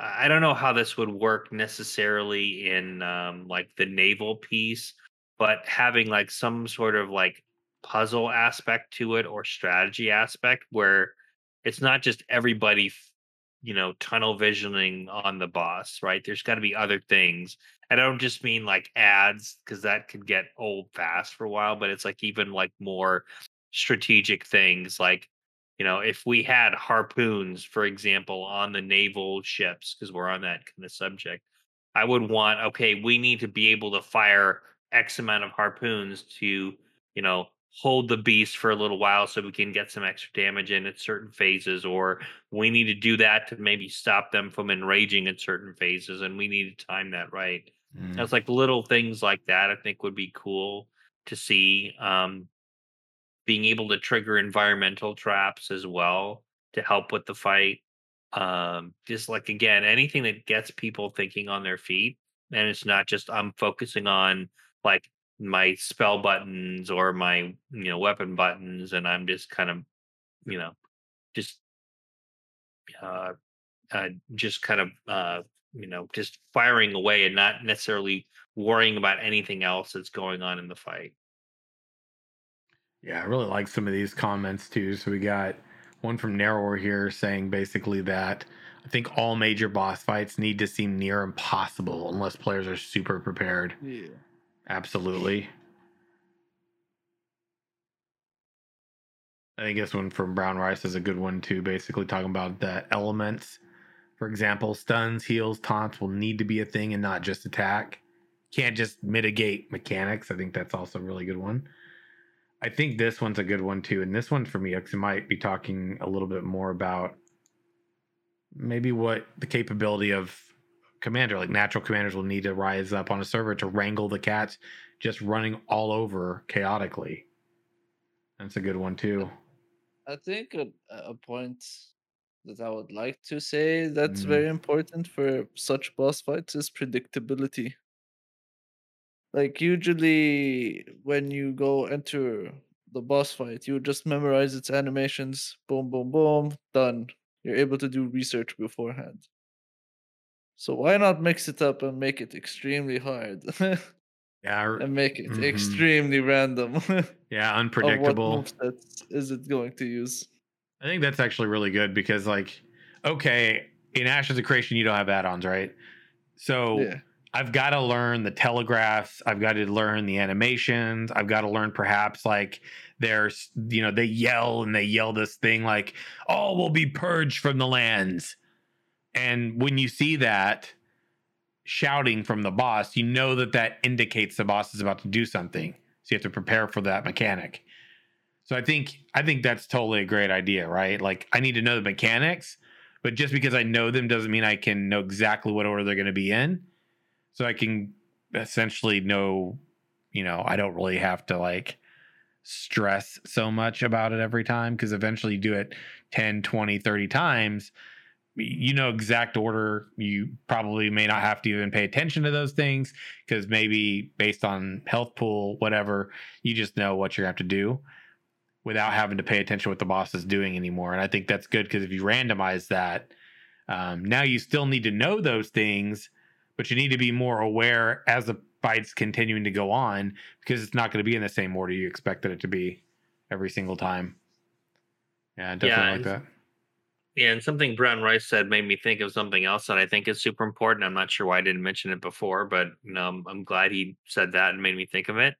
I don't know how this would work necessarily in um, like the naval piece, but having like some sort of like puzzle aspect to it or strategy aspect where it's not just everybody you know, tunnel visioning on the boss, right? There's got to be other things. And I don't just mean like ads because that could get old fast for a while, but it's like even like more strategic things like you know if we had harpoons for example on the naval ships because we're on that kind of subject i would want okay we need to be able to fire x amount of harpoons to you know hold the beast for a little while so we can get some extra damage in at certain phases or we need to do that to maybe stop them from enraging at certain phases and we need to time that right mm. it's like little things like that i think would be cool to see um, being able to trigger environmental traps as well to help with the fight um, just like again anything that gets people thinking on their feet and it's not just i'm focusing on like my spell buttons or my you know weapon buttons and i'm just kind of you know just uh, uh just kind of uh you know just firing away and not necessarily worrying about anything else that's going on in the fight. Yeah i really like some of these comments too. So we got one from narrower here saying basically that i think all major boss fights need to seem near impossible unless players are super prepared. Yeah Absolutely. I think this one from Brown Rice is a good one too. Basically, talking about the elements. For example, stuns, heals, taunts will need to be a thing and not just attack. Can't just mitigate mechanics. I think that's also a really good one. I think this one's a good one too. And this one for me, because might be talking a little bit more about maybe what the capability of commander. Like natural commanders will need to rise up on a server to wrangle the cats just running all over chaotically. That's a good one too. I think a, a point that I would like to say that's mm. very important for such boss fights is predictability. Like usually when you go enter the boss fight, you just memorize its animations, boom, boom, boom, done. You're able to do research beforehand. So why not mix it up and make it extremely hard? yeah, and make it mm-hmm. extremely random. yeah, unpredictable. what movesets is it going to use? I think that's actually really good because, like, okay, in Ashes of Creation, you don't have add-ons, right? So yeah. I've got to learn the telegraphs. I've got to learn the animations. I've got to learn perhaps like there's, you know, they yell and they yell this thing like, "All will be purged from the lands." And when you see that shouting from the boss, you know that that indicates the boss is about to do something. So you have to prepare for that mechanic. So I think I think that's totally a great idea, right? Like I need to know the mechanics, but just because I know them doesn't mean I can know exactly what order they're going to be in. So I can essentially know, you know, I don't really have to like stress so much about it every time because eventually you do it 10, 20, 30 times you know exact order you probably may not have to even pay attention to those things because maybe based on health pool whatever you just know what you have to do without having to pay attention to what the boss is doing anymore. And i think that's good because if you randomize that um, now you still need to know those things but you need to be more aware as the fight's continuing to go on because it's not going to be in the same order you expected it to be every single time. Yeah definitely yeah, like that yeah, and something Brown Rice said made me think of something else that I think is super important. I'm not sure why I didn't mention it before, but I'm, I'm glad he said that and made me think of it.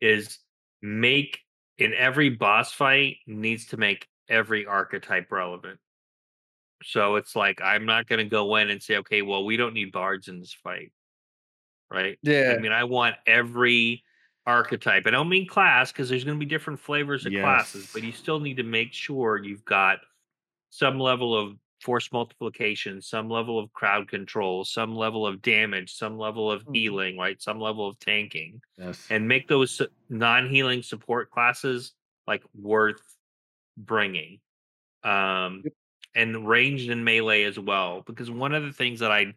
Is make in every boss fight needs to make every archetype relevant. So it's like I'm not going to go in and say, okay, well, we don't need bards in this fight, right? Yeah. I mean, I want every archetype. I don't mean class because there's going to be different flavors of yes. classes, but you still need to make sure you've got some level of force multiplication, some level of crowd control, some level of damage, some level of mm-hmm. healing, right? Some level of tanking. Yes. And make those non-healing support classes like worth bringing. Um and ranged and melee as well. Because one of the things that I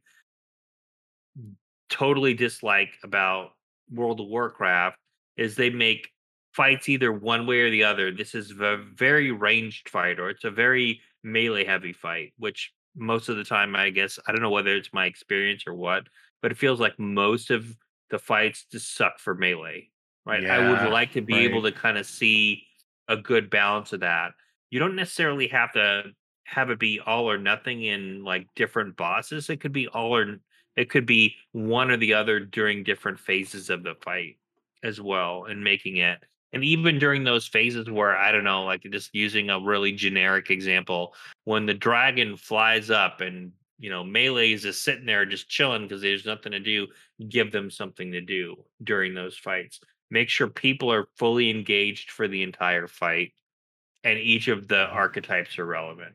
totally dislike about World of Warcraft is they make fights either one way or the other. This is a very ranged fight, or it's a very melee heavy fight, which most of the time, I guess, I don't know whether it's my experience or what, but it feels like most of the fights just suck for melee, right? I would like to be able to kind of see a good balance of that. You don't necessarily have to have it be all or nothing in like different bosses. It could be all or it could be one or the other during different phases of the fight as well, and making it. And even during those phases where I don't know, like just using a really generic example, when the dragon flies up and you know melee is just sitting there just chilling because there's nothing to do give them something to do during those fights make sure people are fully engaged for the entire fight and each of the archetypes are relevant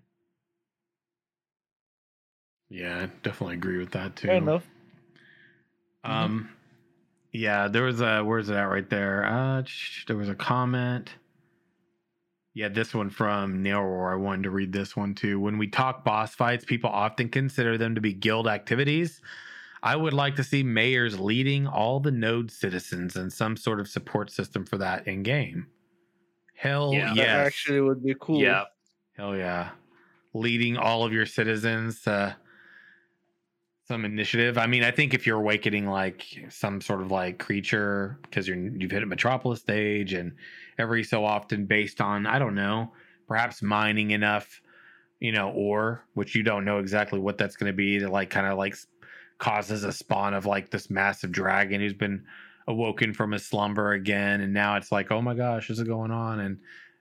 Yeah, I definitely agree with that too. Fair enough. Mhm. Um, yeah, there was a where's it at right there? Uh, sh- there was a comment. Yeah, this one from Nailroar. I wanted to read this one too. When we talk boss fights, people often consider them to be guild activities. I would like to see mayors leading all the node citizens and some sort of support system for that in game. Hell Yeah. That yes. actually would be cool. yeah Hell yeah. Leading all of your citizens to some initiative. I mean, I think if you're awakening like some sort of like creature because you're you've hit a metropolis stage and every so often based on, I don't know, perhaps mining enough, you know, ore, which you don't know exactly what that's gonna be to like kind of like causes a spawn of like this massive dragon who's been awoken from his slumber again and now it's like oh my gosh is it going on and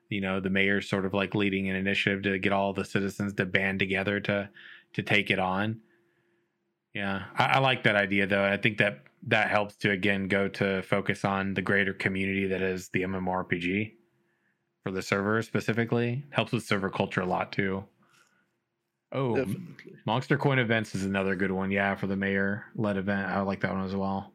you know the mayor's sort of like leading an initiative to get all the citizens to band together to to take it on yeah i, I like that idea though i think that that helps to again go to focus on the greater community that is the mmorpg for the server specifically helps with server culture a lot too oh Definitely. Monster Coin events is another good one. Yeah, for the mayor led event. I like that one as well.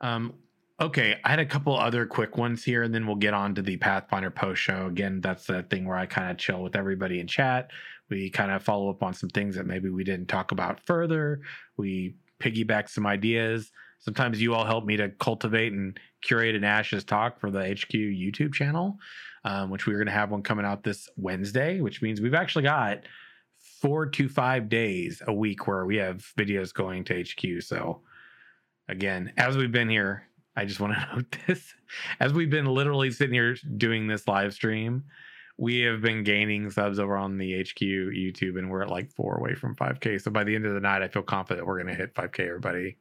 Um, okay, I had a couple other quick ones here, and then we'll get on to the Pathfinder post show. Again, that's the thing where I kind of chill with everybody in chat. We kind of follow up on some things that maybe we didn't talk about further. We piggyback some ideas. Sometimes you all help me to cultivate and curate an Ashes talk for the HQ YouTube channel, um, which we're going to have one coming out this Wednesday, which means we've actually got four to five days a week where we have videos going to HQ. So, again, as we've been here, I just want to note this. As we've been literally sitting here doing this live stream, we have been gaining subs over on the HQ YouTube, and we're at like four away from 5K. So, by the end of the night, I feel confident we're going to hit 5K, everybody.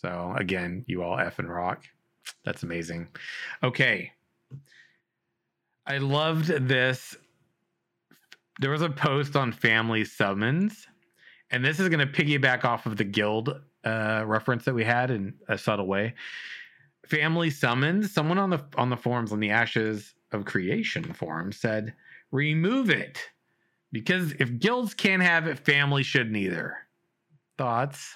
So, again, you all F and rock. That's amazing. Okay. I loved this there was a post on family summons and this is going to piggyback off of the guild uh, reference that we had in a subtle way family summons someone on the on the forums on the ashes of creation forum said remove it because if guilds can't have it family shouldn't either. Thoughts?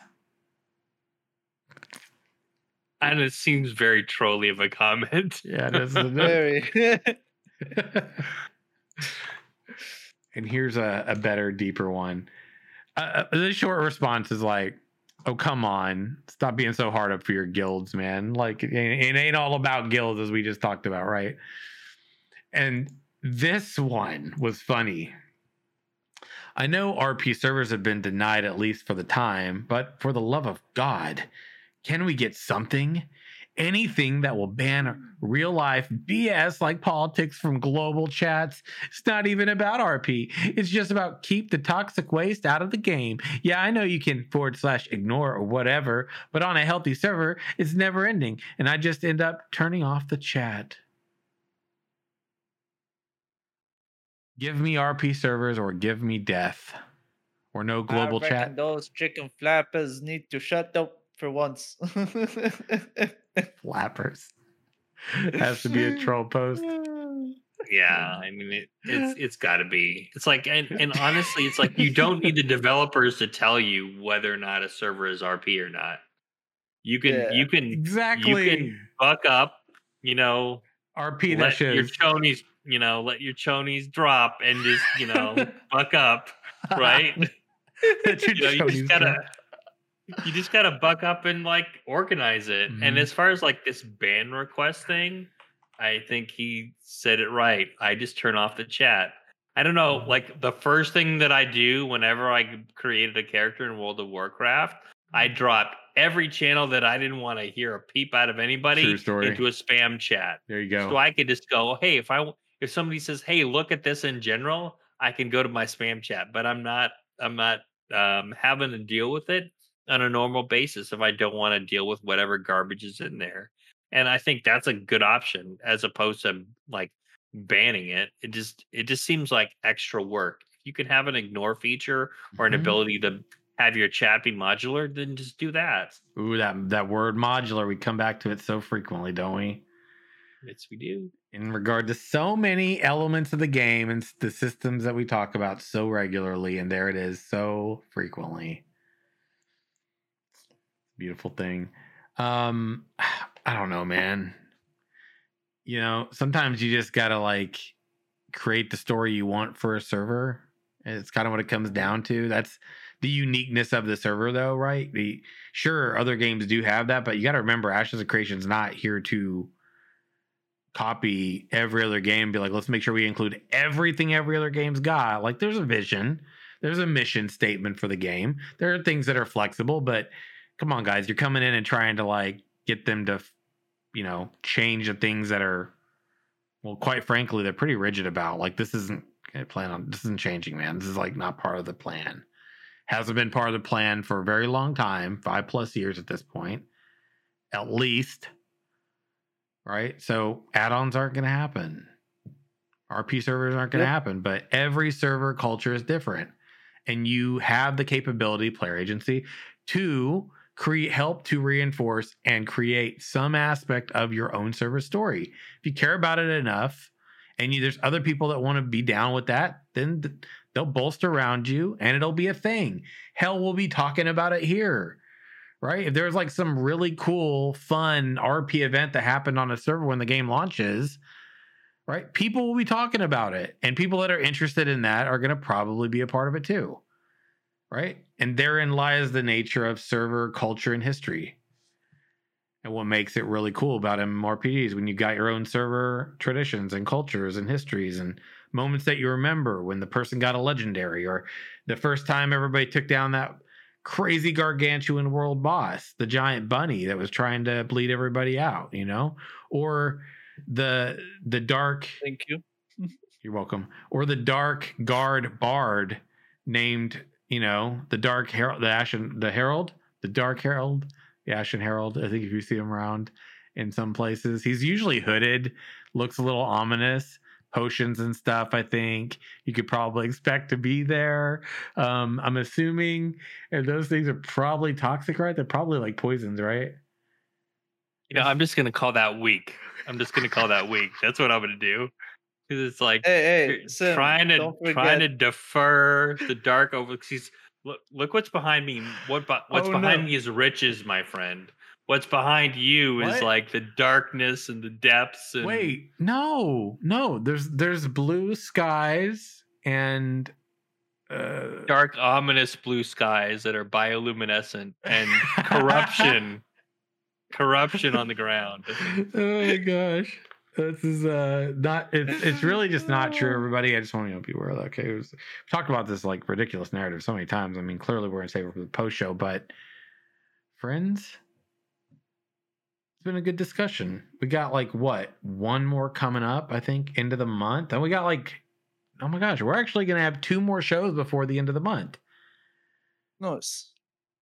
And it seems very trolly of a comment. Yeah this is Very. and here's a, a better deeper one. Uh, uh, the short response is like oh come on. Stop being so hard up for your guilds man. Like it ain't, all about guilds as we just talked about right? And this one was funny. I know rp servers have been denied at least for the time but for the love of god can we get something anything that will ban real life BS like politics from global chats. It's not even about RP. It's just about keep the toxic waste out of the game. Yeah, I know you can forward slash ignore or whatever, but on a healthy server, it's never ending. And I just end up turning off the chat. Give me RP servers or give me death. Or no global chat. Those chicken flappers need to shut up for once. Flappers. Has to be a troll post. yeah i mean it, it's it's got to be it's like and, and honestly it's like you don't need the developers to tell you whether or not a server is rp or not you can Yeah. you can Exactly. you can buck up you know RP that let shit. your chonies you know let your chonies drop and just you know buck up right? That's you know, you just gotta guy. You just gotta buck up and like organize it. Mhm. And as far as like this ban request thing, I think he said it right. I just turn off the chat. I don't know, Mhm. like the first thing that I do whenever I created a character in World of Warcraft, I dropped every channel that I didn't want to hear a peep out of anybody into a spam chat. There you go. So I could just go, hey, if I if somebody says, hey, look at this in general, I can go to my spam chat, but I'm not I'm not um, having to deal with it on a normal basis if I don't want to deal with whatever garbage is in there. And I think that's a good option as opposed to like banning it. It just it just seems like extra work. If you can have an ignore feature or an Mhm. ability to have your chat be modular, then just do that. Ooh, that that word modular. We come back to it so frequently, don't we? Yes, we do. In regard to so many elements of the game and the systems that we talk about so regularly, and there it is so frequently. Beautiful thing. Um, I don't know, man. You know, sometimes you just gotta like create the story you want for a server. It's kind of what it comes down to. That's the uniqueness of the server, though, right? The sure other games do have that, but you got to remember, Ashes of Creation's not here to copy every other game. Be like, let's make sure we include everything every other game's got. Like, there's a vision, there's a mission statement for the game. There are things that are flexible, but come on, guys, you're coming in and trying to like get them to, you know, change the things that are, well, quite frankly, they're pretty rigid about. Like, this isn't plan on this isn't changing, man. This is like not part of the plan. Hasn't been part of the plan for a very long time, five plus years at this point, at least. Right? So add-ons aren't gonna happen. RP servers aren't gonna Yep. happen, but every server culture is different. And you have the capability, player agency, to create help to reinforce and create some aspect of your own server story. If you care about it enough, and you, there's other people that want to be down with that, then th- they'll bolster around you and it'll be a thing. Hell, we'll be talking about it here, right? If there's like some really cool, fun RP event that happened on a server when the game launches, right? People will be talking about it, and people that are interested in that are going to probably be a part of it too, right? And therein lies the nature of server culture and history. And what makes it really cool about MMORPGs when you got your own server traditions and cultures and histories and moments that you remember when the person got a legendary or the first time everybody took down that crazy gargantuan world boss, the giant bunny that was trying to bleed everybody out, you know? Or the the dark Thank you. you're welcome. Or the dark guard bard named, you know, the dark herald, the ashen, the herald, the dark herald, the ashen herald. I think if you see him around in some places, he's usually hooded, looks a little ominous. Potions and stuff. I think you could probably expect to be there. Um, I'm assuming, and those things are probably toxic, right? They're probably like poisons, right? You know, I'm just gonna call that weak. I'm just gonna call that weak. That's what I'm gonna do. Because it's like Hey, hey, Sim, trying to trying to defer the dark over. he's look look what's behind me. What what's Oh, behind no. me is riches, my friend. What's behind you is like the darkness and the depths. And Wait, no, no. There's there's blue skies and uh, dark, ominous blue skies that are bioluminescent and corruption, corruption on the ground. oh my gosh. This is uh not it's it's really just not true, everybody. I just want you to be aware of that. Okay. It was, we talked about this like ridiculous narrative so many times. I mean, clearly we're gonna save it for the post show, but friends, it's been a good discussion. We got like what, one more coming up, I think, end of the month. And we got like oh my gosh, we're actually gonna have two more shows before the end of the month. Nice.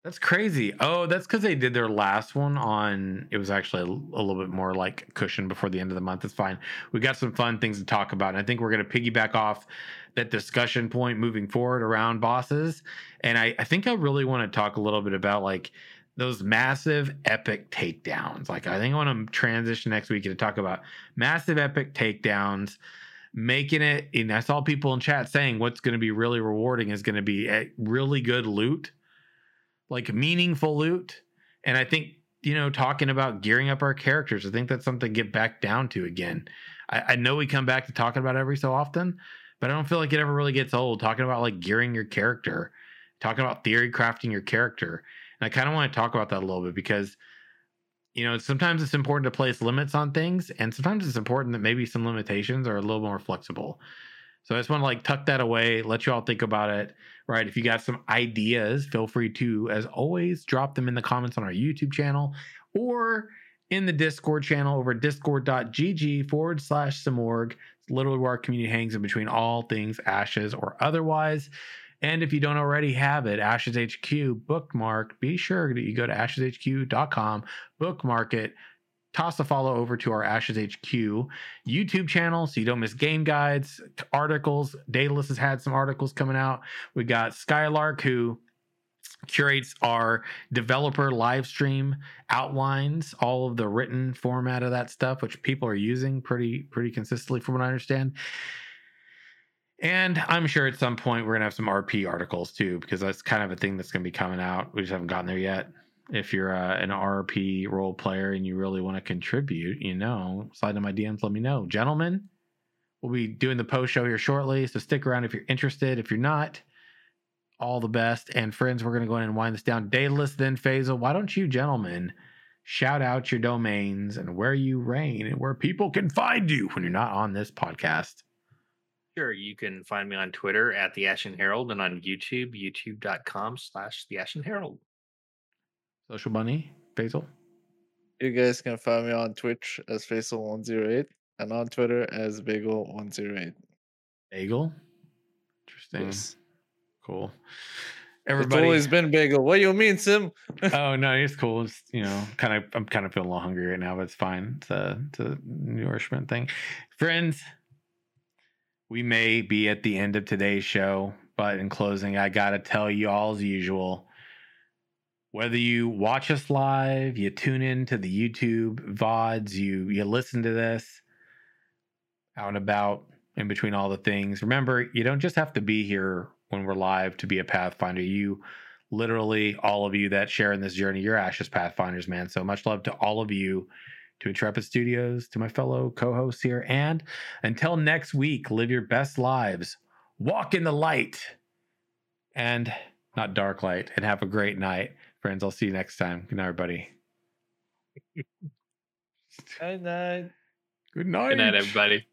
That's crazy. Oh, that's because they did their last one on. It was actually a, little bit more like cushion before the end of the month. It's fine. We got some fun things to talk about. And I think we're going to piggyback off that discussion point moving forward around bosses. And I, I think I really want to talk a little bit about like those massive epic takedowns. Like I think I want to transition next week to talk about massive epic takedowns making it and i saw people in chat saying what's going to be really rewarding is going to be a really good loot like meaningful loot and i think you know talking about gearing up our characters i think that's something to get back down to again I, I know we come back to talking about every so often but I don't feel like it ever really gets old. Talking about like gearing your character, talking about theory crafting your character. And I kind of want to talk about that a little bit because you know, sometimes it's important to place limits on things, and sometimes it's important that maybe some limitations are a little more flexible. So I just want to like tuck that away, let you all think about it. Right. If you got some ideas, feel free to, as always, drop them in the comments on our YouTube channel or in the Discord channel over discord.gg forward slash Simurgh. It's literally where our community hangs in between all things ashes or otherwise. And if you don't already have it, Ashes HQ bookmark, be sure that you go to asheshq.com, bookmark it, toss a follow over to our Ashes HQ YouTube channel so you don't miss game guides, articles. Daedalus has had some articles coming out. We got Skylark, who curates our developer live stream outlines all of the written format of that stuff which people are using pretty pretty consistently from what i understand and I'm sure at some point we're gonna have some RP articles too, because that's kind of a thing that's gonna be coming out. We just haven't gotten there yet. If you're uh, an RP role player and you really want to contribute, you know, slide in my DMs, let me know. Gentlemen, we'll be doing the post show here shortly, so stick around if you're interested. If you're not, all the best. And friends, we're gonna go in and wind this down. Daedalus, then Faisal. Why don't you, gentlemen, shout out your domains and where you reign and where people can find you when you're not on this podcast? Sure. You can find me on Twitter at the Ashen Herald and on YouTube, youtube.com slash the Ashen Herald. Social Bunny, Faisal. You guys can find me on Twitch as Faisal108 and on Twitter as Bagel108. Bagel? Interesting. Yes. Cool. It's Everybody. always been Bagel. What do you mean, Sim? oh no, it's cool. It's you know, kind of I'm kind of feeling a little hungry right now, but it's fine. It's a it's a nourishment thing. Friends, we may be at the end of today's show, but in closing, I gotta tell you all as usual. Whether you watch us live, you tune in to the YouTube VODs, you you listen to this out and about in between all the things. Remember, you don't just have to be here when we're live to be a Pathfinder. You literally all of you that share in this journey, you're Ashes Pathfinders, man. So much love to all of you, to Intrepid Studios, to my fellow co-hosts here, and until next week, live your best lives, walk in the light, and not dark light, and have a great night, friends. I'll see you next time. Good night, everybody. Night night. Good night. Good night, everybody.